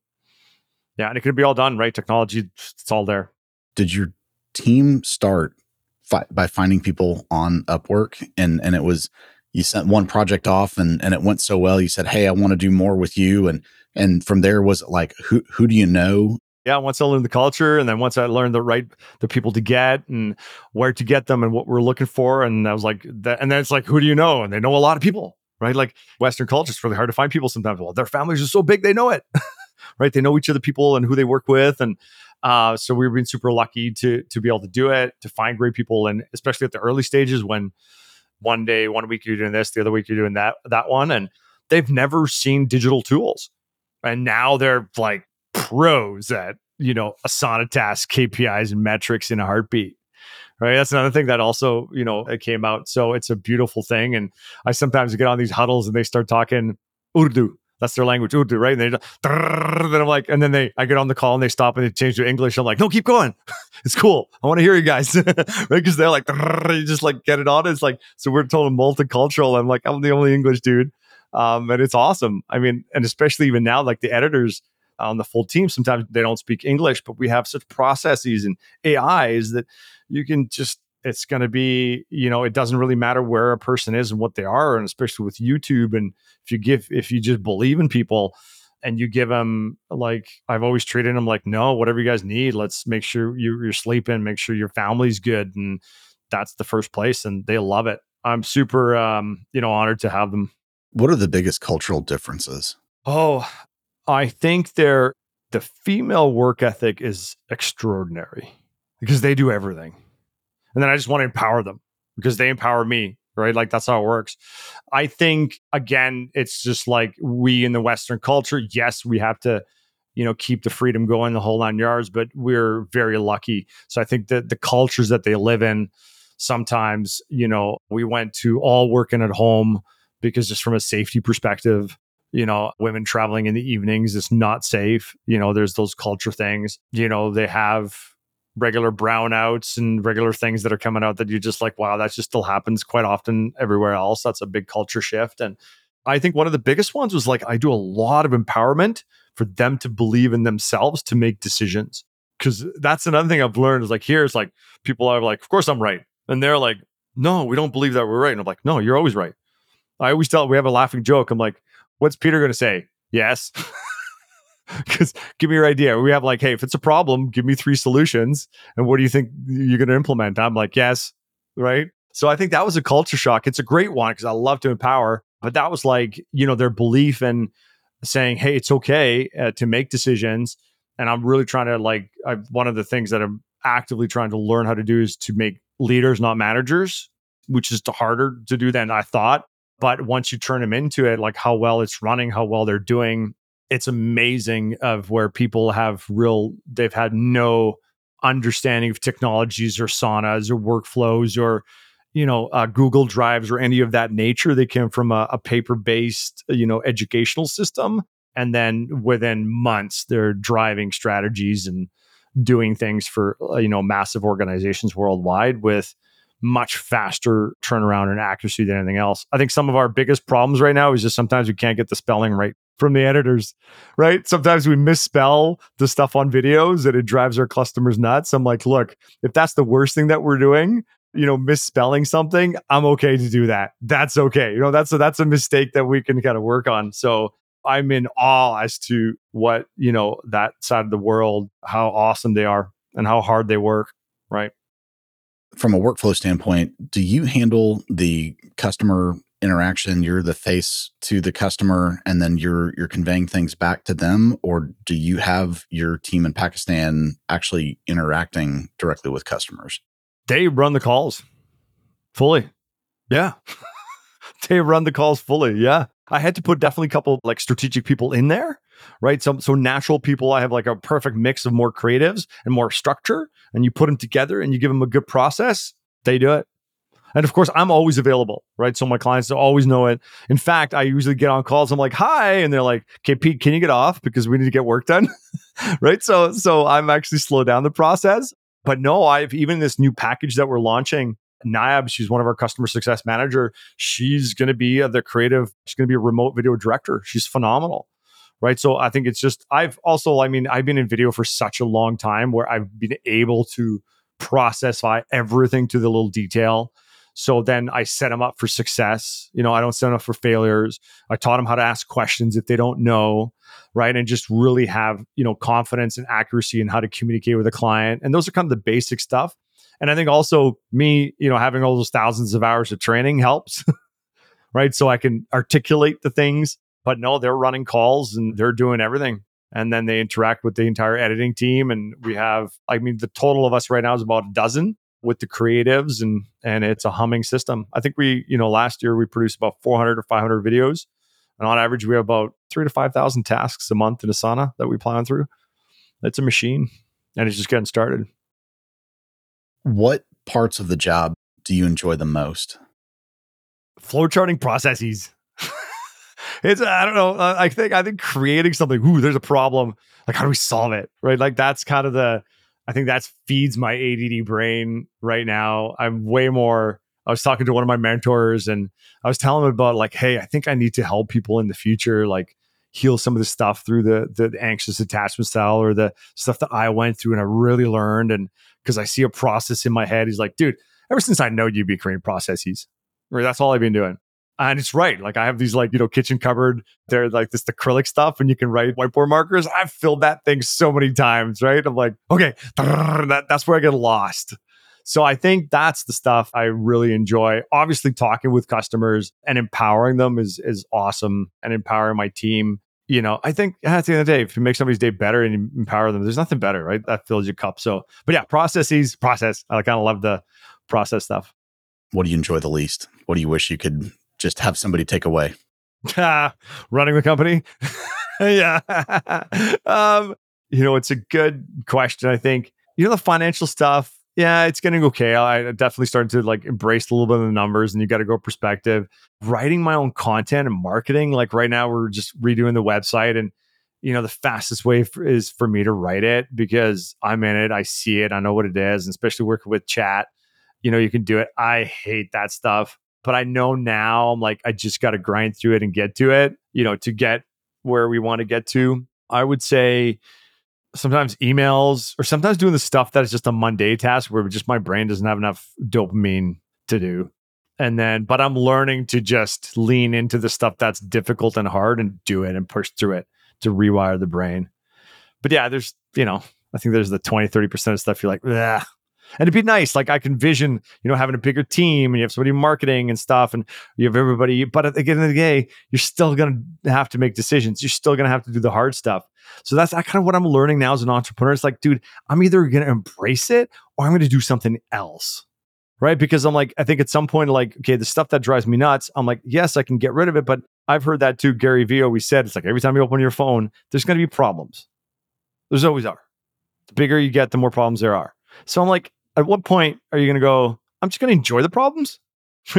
Yeah, and it could be all done, right? Technology, it's all there. Did your team start fi- by finding people on Upwork, and and it was you sent one project off and and it went so well you said hey i want to do more with you and and from there was it like who who do you know yeah once i learned the culture and then once i learned the right the people to get and where to get them and what we're looking for and i was like that and then it's like who do you know? And they know a lot of people right? Like western culture it's really hard to find people sometimes. Well their families are so big they know it [LAUGHS] right? They know each of the people and who they work with and uh, so we've been super lucky to to be able to do it to find great people and especially at the early stages when one day, one week you're doing this, the other week you're doing that that one, and they've never seen digital tools, and now they're like pros at you know Asana tasks, KPIs, and metrics in a heartbeat. right? That's another thing that also, you know, it came out. So it's a beautiful thing. And I sometimes get on these huddles and they start talking Urdu. That's their language, Urdu, right? And they, then I'm like, and then they, I get on the call and they stop and they change to English. I'm like, no, keep going. [LAUGHS] it's cool. I want to hear you guys, [LAUGHS] right? Because they're like, you just like get it on. It's like, so we're totally multicultural. I'm like, I'm the only English dude. Um, and it's awesome. I mean, and especially even now, like the editors on the full team, sometimes they don't speak English, but we have such processes and AIs that you can just it's going to be you know it doesn't really matter where a person is and what they are and especially with youtube and if you give if you just believe in people and you give them like i've always treated them like no whatever you guys need let's make sure you, you're sleeping make sure your family's good and that's the first place and they love it. I'm super um you know honored to have them what are the biggest cultural differences? Oh i think they're the female work ethic is extraordinary because they do everything. And then I just want to empower them because they empower me, right? Like that's how it works. I think again, it's just like we in the Western culture, yes, we have to, you know, keep the freedom going the whole nine yards, but we're very lucky. So I think that the cultures that they live in, sometimes, you know, we went to all working at home because just from a safety perspective, you know, women traveling in the evenings is not safe. You know, there's those culture things. You know, they have regular brownouts and regular things that are coming out that you just like, wow, that just still happens quite often everywhere else. That's a big culture shift. And I think one of the biggest ones was like, I do a lot of empowerment for them to believe in themselves to make decisions. Cause that's another thing I've learned is like, here's like, people are like, of course I'm right. And they're like, no, we don't believe that we're right. And I'm like, no, you're always right. I always tell, we have a laughing joke. I'm like, what's Peter going to say? Yes. [LAUGHS] Because give me your idea. We have like, hey, if it's a problem, give me three solutions. And what do you think you're going to implement? I'm like, yes. Right. So I think that was a culture shock. It's a great one because I love to empower. But that was like, you know, their belief in saying, hey, it's okay uh, to make decisions. And I'm really trying to like, I've, one of the things that I'm actively trying to learn how to do is to make leaders, not managers, which is harder to do than I thought. But once you turn them into it, like how well it's running, how well they're doing, it's amazing of where people have real they've had no understanding of technologies or Asanas or workflows or you know uh, google drives or any of that nature. They came from a, a paper based you know educational system and then within months they're driving strategies and doing things for uh, you know massive organizations worldwide with much faster turnaround and accuracy than anything else. I think some of our biggest problems right now is just sometimes we can't get the spelling right from the editors, right? Sometimes we misspell the stuff on videos and it drives our customers nuts. I'm like, look, if that's the worst thing that we're doing, you know, misspelling something, I'm okay to do that. That's okay. You know, that's a, that's a mistake that we can kind of work on. So I'm in awe as to what, you know, that side of the world, how awesome they are and how hard they work, right? From a workflow standpoint, do you handle the customer interaction? You're the face to the customer and then you're you're conveying things back to them or do you have your team in Pakistan actually interacting directly with customers? They run the calls fully. Yeah. [LAUGHS] They run the calls fully yeah. I had to put definitely a couple like strategic people in there right so so natural people i have like a perfect mix of more creatives and more structure and you put them together and you give them a good process they do it and of course, I'm always available, right? So my clients always know it. In fact, I usually get on calls. I'm like, "Hi," and they're like, "Okay, Pete, can you get off because we need to get work done?" [LAUGHS] right? So, so I'm actually slow down the process. But no, I've even this new package that we're launching. Niab, she's one of our customer success manager. She's going to be uh, the creative. She's going to be a remote video director. She's phenomenal right? So I think it's just I've also I mean I've been in video for such a long time where I've been able to process everything to the little detail so then I set them up for success. You know, I don't set them up for failures. I taught them how to ask questions if they don't know, right? And just really have, you know, confidence and accuracy in how to communicate with a client. And those are kind of the basic stuff. And I think also me, you know, having all those thousands of hours of training helps, [LAUGHS] right? So I can articulate the things. But no, they're running calls and they're doing everything. And then they interact with the entire editing team. And we have, I mean, the total of us right now is about a dozen with the creatives and and it's a humming system. I think we, you know, last year we produced about 400 or 500 videos. And on average, we have about three to 5,000 tasks a month in Asana that we plan through. It's a machine and it's just getting started. What parts of the job do you enjoy the most? Flowcharting processes. It's I don't know. Uh, I think I think creating something. Ooh, there's a problem. Like how do we solve it? Right. Like that's kind of the. I think that feeds my ADD brain right now. I'm way more. I was talking to one of my mentors and I was telling him about like, hey, I think I need to help people in the future, like heal some of the stuff through the the anxious attachment style or the stuff that I went through and I really learned. And because I see a process in my head, he's like, dude, ever since I know you be creating processes? That's all I've been doing. And it's right. Like I have these like, you know, kitchen cupboard, they're like this acrylic stuff and you can write whiteboard markers. I've filled that thing so many times, right? I'm like, okay, that, that's where I get lost. So I think that's the stuff I really enjoy. Obviously, talking with customers and empowering them is is awesome, and empowering my team. You know, I think at the end of the day, if you make somebody's day better and you empower them, there's nothing better, right? That fills your cup. So, but yeah, processes, process. I kind of love the process stuff. What do you enjoy the least? What do you wish you could just have somebody take away? [LAUGHS] Running the company. [LAUGHS] yeah. um, you know, it's a good question. I think, you know, the financial stuff, yeah, it's getting okay. I definitely started to like embrace a little bit of the numbers and you got to go perspective. Writing my own content and marketing, like right now, we're just redoing the website and you know the fastest way is for me to write it because i'm in it i see it i know what it is and especially working with chat you know you can do it i hate that stuff but i know now i'm like i just got to grind through it and get to it you know to get where we want to get to. I would say sometimes emails or sometimes doing the stuff that is just a mundane task where just my brain doesn't have enough dopamine to do. And then but i'm learning to just lean into the stuff that's difficult and hard and do it and push through it to rewire the brain. But yeah there's you know i think there's the 20 30% of stuff you're like and it'd be nice like i can vision you know having a bigger team and you have somebody marketing and stuff and you have everybody but at the end of the day you're still going to have to make decisions. You're still going to have to do the hard stuff. So that's kind of what i'm learning now as an entrepreneur. It's like dude i'm either going to embrace it or i'm going to do something else right? Because i'm like i think at some point like okay the stuff that drives me nuts i'm like yes i can get rid of it but i've heard that too. Gary vee always said it's like every time you open your phone there's going to be problems. There's always are. The bigger you get the more problems there are. So i'm like at what point are you going to go, I'm just going to enjoy the problems? [LAUGHS]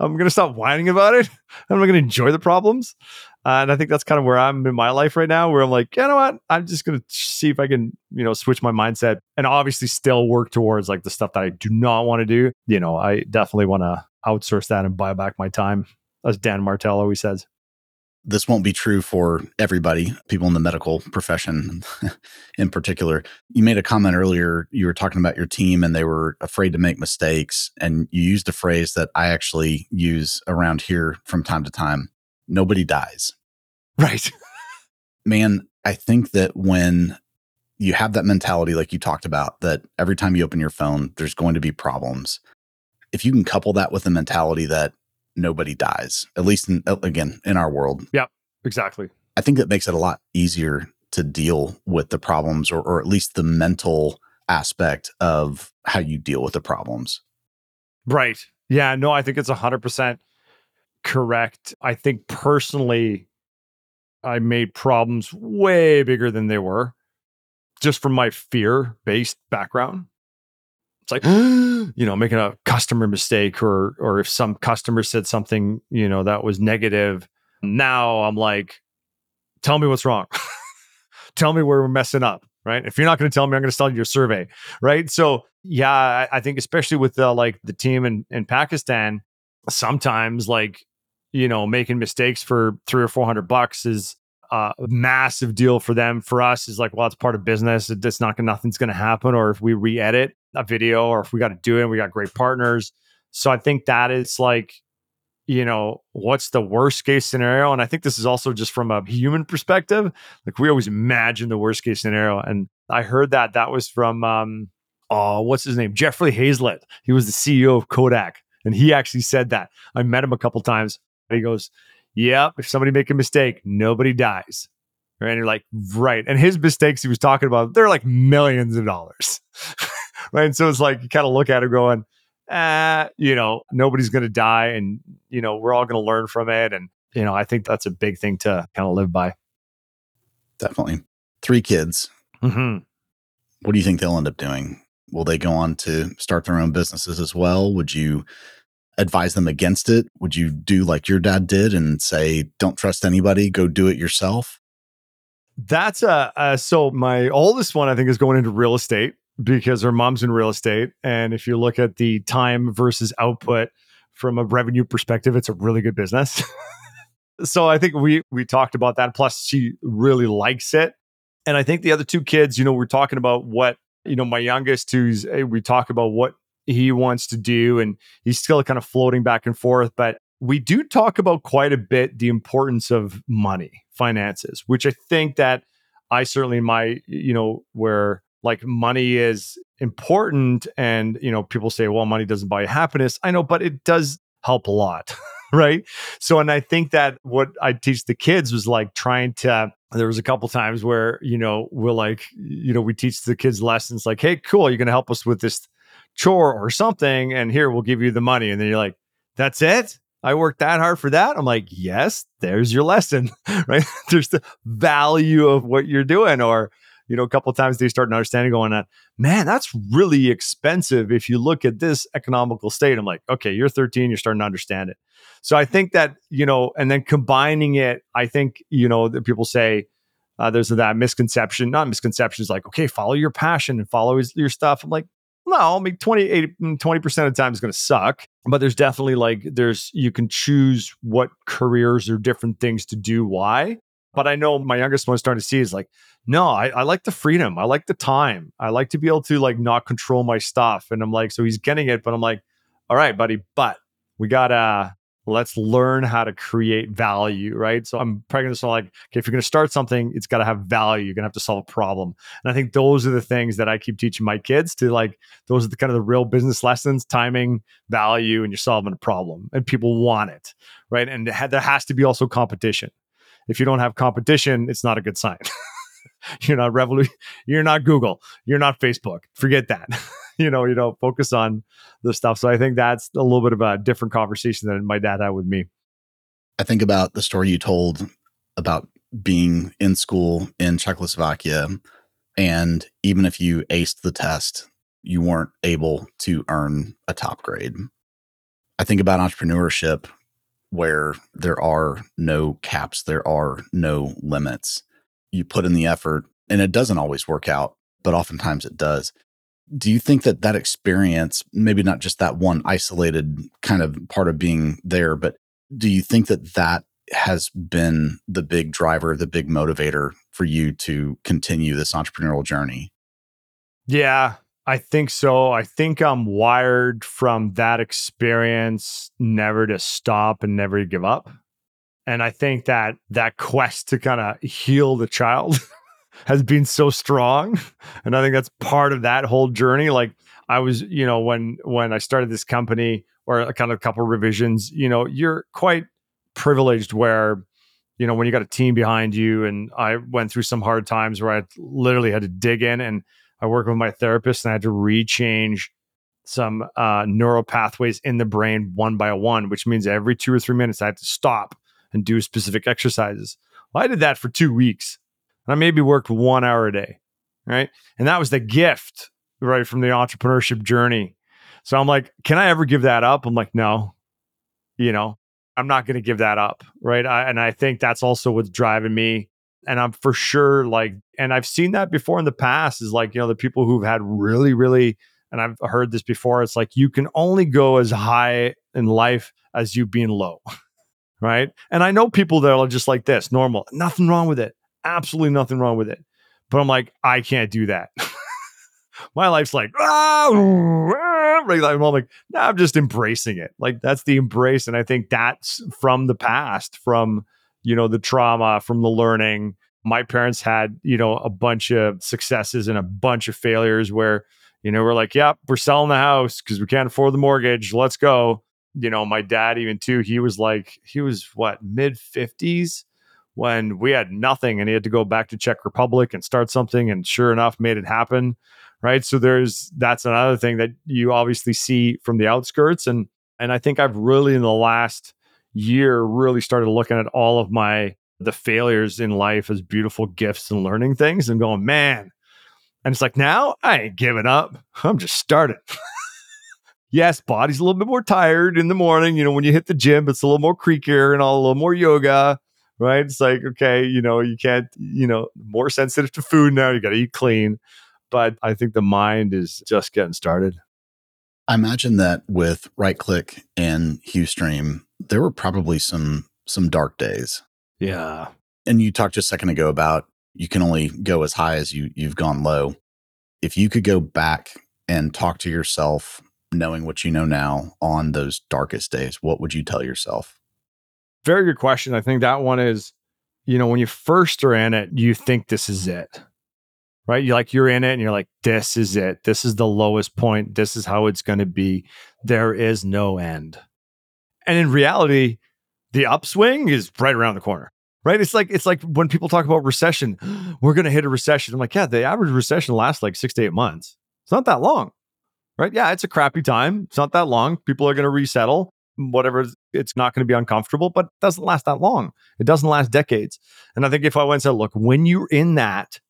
I'm going to stop whining about it. [LAUGHS] I'm going to enjoy the problems. Uh, and I think that's kind of where I'm in my life right now, where I'm like, you know what? I'm just going to see if I can, you know, switch my mindset and obviously still work towards like the stuff that I do not want to do. You know, I definitely want to outsource that and buy back my time, as Dan Martell always says this won't be true for everybody, people in the medical profession [LAUGHS] in particular. You made a comment earlier, you were talking about your team and they were afraid to make mistakes. And you used a phrase that I actually use around here from time to time nobody dies. Right. [LAUGHS] Man, I think that when you have that mentality, like you talked about, that every time you open your phone, there's going to be problems. If you can couple that with the mentality that nobody dies, at least in, uh, again, in our world. Yep, exactly. I think that makes it a lot easier to deal with the problems or, or at least the mental aspect of how you deal with the problems. Right. Yeah. No, I think it's 100% correct. I think personally, I made problems way bigger than they were just from my fear based background. It's like, [GASPS] you know, making a customer mistake or or if some customer said something, you know, that was negative. Now I'm like, tell me what's wrong. [LAUGHS] tell me where we're messing up. Right. If you're not going to tell me, I'm going to sell you your survey. Right. So yeah, I, I think especially with the like the team in, in Pakistan, sometimes like, you know, making mistakes for three or four hundred bucks is a massive deal for them. For us is like, well, it's part of business. It's not nothing's going to happen. Or if we re-edit, a video or if we got to do it, we got great partners. So I think that is like, you know, what's the worst case scenario? And I think this is also just from a human perspective. Like we always imagine the worst case scenario. And I heard that that was from, um, oh, what's his name? Jeffrey Hayzlett. He was the CEO of Kodak. And he actually said that. I met him a couple times. he goes, Yep, if somebody make a mistake, nobody dies. And you're like, right. And his mistakes he was talking about, they're like millions of dollars. [LAUGHS] right? And so it's like you kind of look at it going, ah, you know, nobody's going to die, and you know, we're all going to learn from it, and you know, I think that's a big thing to kind of live by. Definitely, three kids. Mm-hmm. What do you think they'll end up doing? Will they go on to start their own businesses as well? Would you advise them against it? Would you do like your dad did and say, don't trust anybody, go do it yourself? That's a, uh, so my oldest one, I think, is going into real estate because her mom's in real estate. And if you look at the time versus output from a revenue perspective, it's a really good business. [LAUGHS] so I think we we talked about that. Plus, she really likes it. And I think the other two kids, you know, we're talking about what, you know, my youngest who's eh, we talk about what he wants to do and he's still kind of floating back and forth, but we do talk about quite a bit the importance of money, finances, which I think that I certainly my, you know, where like money is important and you know people say well money doesn't buy happiness i know but it does help a lot [LAUGHS] right so and i think that what i teach the kids was like trying to there was a couple times where you know we'll like you know we teach the kids lessons like hey cool you're going to help us with this chore or something and here we'll give you the money and then you're like that's it I worked that hard for that. I'm like, yes, there's your lesson, [LAUGHS] right? [LAUGHS] there's the value of what you're doing. Or, you know, a couple times they start understanding going on, man, that's really expensive if you look at this economical state. I'm like, okay, you're 13, you're starting to understand it. So I think that, you know, and then combining it, I think, you know, that people say, uh, there's that misconception, not misconceptions like, okay, follow your passion and follow his, your stuff. I'm like, no, I mean, 20, 20% mm, of the time is going to suck, but there's definitely like, there's, you can choose what careers or different things to do. Why? But I know my youngest one starting to see is like, no, I, I like the freedom. I like the time. I like to be able to like not control my stuff. And I'm like, so he's getting it, but I'm like, all right, buddy, but we gotta let's learn how to create value, right? So I'm probably gonna like, okay, if you're gonna start something, it's gotta have value. You're gonna have to solve a problem. And I think those are the things that I keep teaching my kids to like, those are the kind of the real business lessons, timing, value, and you're solving a problem. And people want it, right? And there has to be also competition if you don't have competition, it's not a good sign. [LAUGHS] you're not Revolut, you're not Google, you're not Facebook. Forget that. [LAUGHS] you know, you know, focus on the stuff. So I think that's a little bit of a different conversation than my dad had with me. I think about the story you told about being in school in Czechoslovakia. And even if you aced the test, you weren't able to earn a top grade. I think about entrepreneurship where there are no caps, there are no limits. You put in the effort, and it doesn't always work out, but oftentimes it does. Do you think that that experience, maybe not just that one isolated kind of part of being there, but do you think that that has been the big driver, the big motivator for you to continue this entrepreneurial journey? Yeah, I think so. I think I'm wired from that experience never to stop and never to give up. And I think that that quest to kind of heal the child [LAUGHS] has been so strong. [LAUGHS] And I think that's part of that whole journey. Like I was, you know, when when I started this company or a kind of a couple of revisions, you know, you're quite privileged where you know when you got a team behind you and i went through some hard times where i literally had to dig in and I work with my therapist and I had to rechange some uh, neural pathways in the brain one by one, which means every two or three minutes I have to stop and do specific exercises. Well, I did that for two weeks and I maybe worked one hour a day. Right. And that was the gift, right, from the entrepreneurship journey. So I'm like, can I ever give that up? I'm like, no, you know, I'm not going to give that up. Right. I, and I think that's also what's driving me and I'm for sure like, and I've seen that before in the past is like, you know, the people who've had really, really, and I've heard this before, it's like you can only go as high in life as you being low. [LAUGHS] right. And I know people that are just like this, normal, nothing wrong with it. Absolutely nothing wrong with it. But I'm like, I can't do that. [LAUGHS] My life's like, ah, I'm like, nah, I'm just embracing it. Like that's the embrace. And I think that's from the past, from you know, the trauma from the learning. My parents had, you know, a bunch of successes and a bunch of failures where, you know, we're like, yep, we're selling the house because we can't afford the mortgage. Let's go. You know, my dad, even too, he was like, he was what, mid 50s when we had nothing and he had to go back to Czech Republic and start something. And sure enough, made it happen. Right. So there's, that's another thing that you obviously see from the outskirts. And, and I think I've really in the last, year really started looking at all of my the failures in life as beautiful gifts and learning things and going, man. And it's like, now I ain't giving up. I'm just starting. [LAUGHS] yes, body's a little bit more tired in the morning. You know, when you hit the gym, it's a little more creakier and all a little more yoga, right? It's like, okay, you know, you can't, you know, more sensitive to food now. You got to eat clean. But I think the mind is just getting started. I imagine that with right click and Huestream, there were probably some some dark days. Yeah. And you talked just a second ago about you can only go as high as you you've gone low. If you could go back and talk to yourself knowing what you know now on those darkest days, what would you tell yourself? Very good question. I think that one is, you know, when you first are in it, you think this is mm-hmm. it. Right? You like you're in it and you're like, this is it. This is the lowest point. This is how it's going to be. There is no end. And in reality, the upswing is right around the corner right? It's like it's like when people talk about recession, [GASPS] we're going to hit a recession. I'm like, yeah, the average recession lasts like six to eight months. It's not that long, right? Yeah, it's a crappy time. It's not that long. People are going to resettle. Whatever, it's not going to be uncomfortable, but it doesn't last that long. It doesn't last decades. And I think if I went and said, look, when you're in that,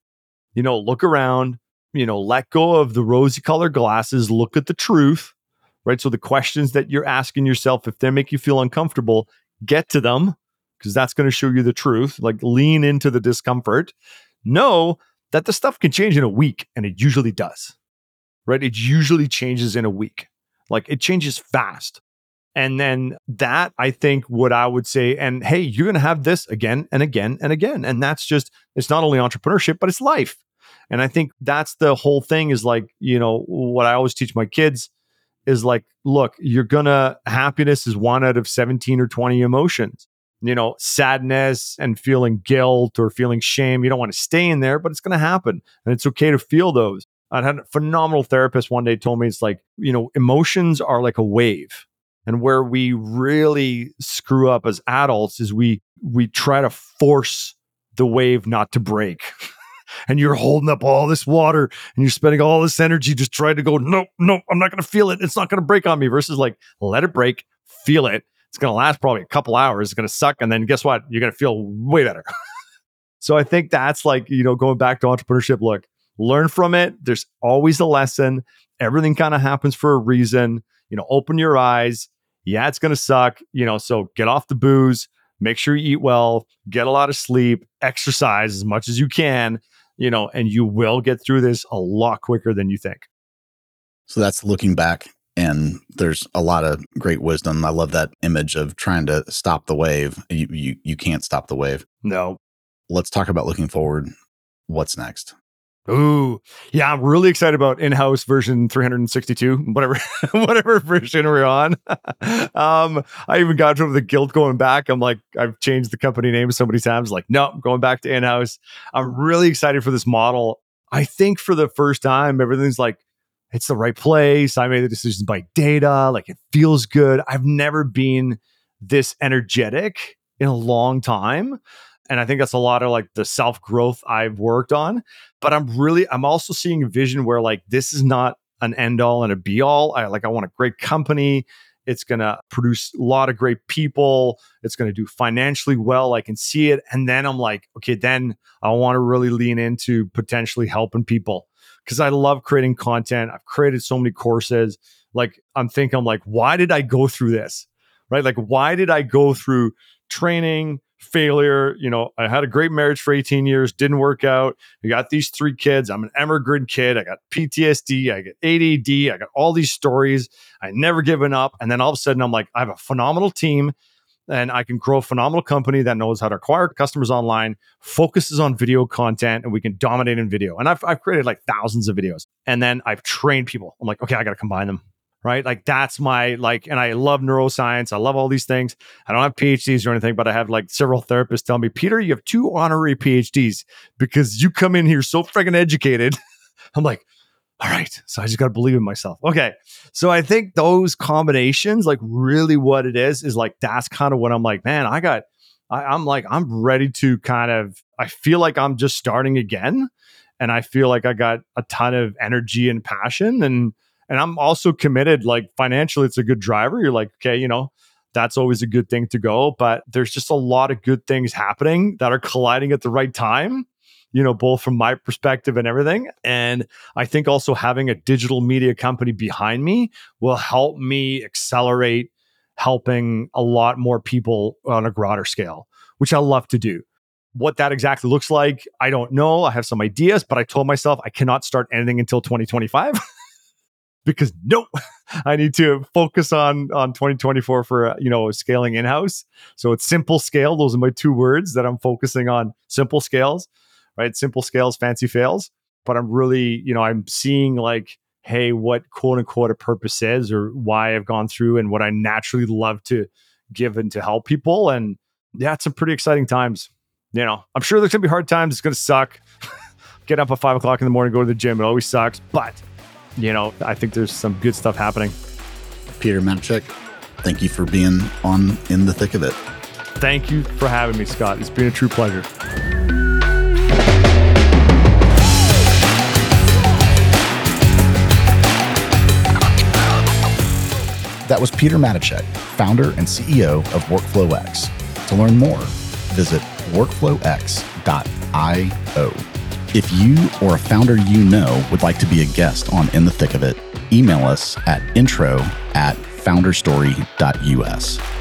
you know, look around, you know, let go of the rosy colored glasses, look at the truth, right? So the questions that you're asking yourself, if they make you feel uncomfortable, get to them because that's going to show you the truth. Like lean into the discomfort. Know that the stuff can change in a week, and it usually does, right? It usually changes in a week. Like it changes fast. And then that, I think, what I would say, and hey, you're going to have this again and again and again. And that's just, it's not only entrepreneurship, but it's life. And I think that's the whole thing is like, you know, what I always teach my kids is like, look, you're to, happiness is one out of 17 or 20 emotions you know, sadness and feeling guilt or feeling shame. You don't want to stay in there, but it's to happen. And it's okay to feel those. I had a phenomenal therapist one day told me it's like, you know, emotions are like a wave. And where we really screw up as adults is we we try to force the wave not to break. [LAUGHS] and you're holding up all this water and you're spending all this energy just trying to go, no, no, I'm not going to feel it. It's not going to break on me versus like, let it break, feel it, it's going to last probably a couple hours. It's going to suck. And then guess what? You're going to feel way better. [LAUGHS] so I think that's like, you know, going back to entrepreneurship, look, learn from it. There's always a lesson. Everything kind of happens for a reason. You know, open your eyes. Yeah, it's going to suck. You know, so get off the booze, make sure you eat well, get a lot of sleep, exercise as much as you can, you know, and you will get through this a lot quicker than you think. So that's looking back and there's a lot of great wisdom. I love that image of trying to stop the wave. You you, you can't stop the wave. No. Let's talk about looking forward. What's next? Ooh, yeah, I'm really excited about INHouse version 362, whatever, [LAUGHS] whatever version we're on. [LAUGHS] um, I even got over the guilt going back. I'm like, I've changed the company name so many times. Like, no, I'm going back to INHouse. I'm really excited for this model. I think for the first time, everything's like it's the right place. I made the decisions by data. Like it feels good. I've never been this energetic in a long time. And I think that's a lot of like the self growth I've worked on. But I'm really, I'm also seeing a vision where like this is not an end all and a be all. I like, I want a great company. It's going to produce a lot of great people. It's going to do financially well. I can see it. And then I'm like, okay, then I want to really lean into potentially helping people because I love creating content. I've created so many courses. Like I'm thinking, I'm like, why did I go through this? Right? Like, why did I go through training, failure? You know, I had a great marriage for 18 years, didn't work out. I got these three kids. I'm an immigrant kid. I got PTSD. I get ADD. I got all these stories. I never given up. And then all of a sudden, I'm like, I have a phenomenal team and I can grow a phenomenal company that knows how to acquire customers online, focuses on video content, and we can dominate in video. And I've, I've created like thousands of videos. And then I've trained people. I'm like, okay, I got to combine them. Right. Like that's my like, and I love neuroscience. I love all these things. I don't have PhDs or anything, but I have like several therapists tell me, Peter, you have two honorary PhDs because you come in here so freaking educated. [LAUGHS] I'm like, all right. So I just got to believe in myself. Okay. So I think those combinations, like really what it is, is like that's kind of what I'm like, man, I got, I, I'm like, I'm ready to kind of, I feel like I'm just starting again. And I feel like I got a ton of energy and passion. And, and I'm also committed, like financially, it's a good driver. You're like, okay, you know, that's always a good thing to go. But there's just a lot of good things happening that are colliding at the right time you know, both from my perspective and everything. And I think also having a digital media company behind me will help me accelerate helping a lot more people on a broader scale, which I love to do. What that exactly looks like, I don't know. I have some ideas, but I told myself I cannot start anything until 2025 [LAUGHS] because nope, [LAUGHS] I need to focus on on 2024 for uh, you know scaling INHouse. So it's simple scale. Those are my two words that I'm focusing on. Simple scales, right? Simple scales, fancy fails. But I'm really, you know, I'm seeing like hey, what quote unquote a purpose is or why I've gone through and what I naturally love to give and to help people. And yeah, it's some pretty exciting times. You know, I'm sure there's gonna be hard times. It's gonna suck. [LAUGHS] Get up at five o'clock in the morning, go to the gym. It always sucks. But, you know, I think there's some good stuff happening. Peter Matejcek, thank you for being on in the thick of it. Thank you for having me, Scott. It's been a true pleasure. That was Peter Matejcek, founder and CEO of WorkflowX. To learn more, visit workflowx.io. If you or a founder you know would like to be a guest on In the Thick of It, email us at intro at founderstory.us.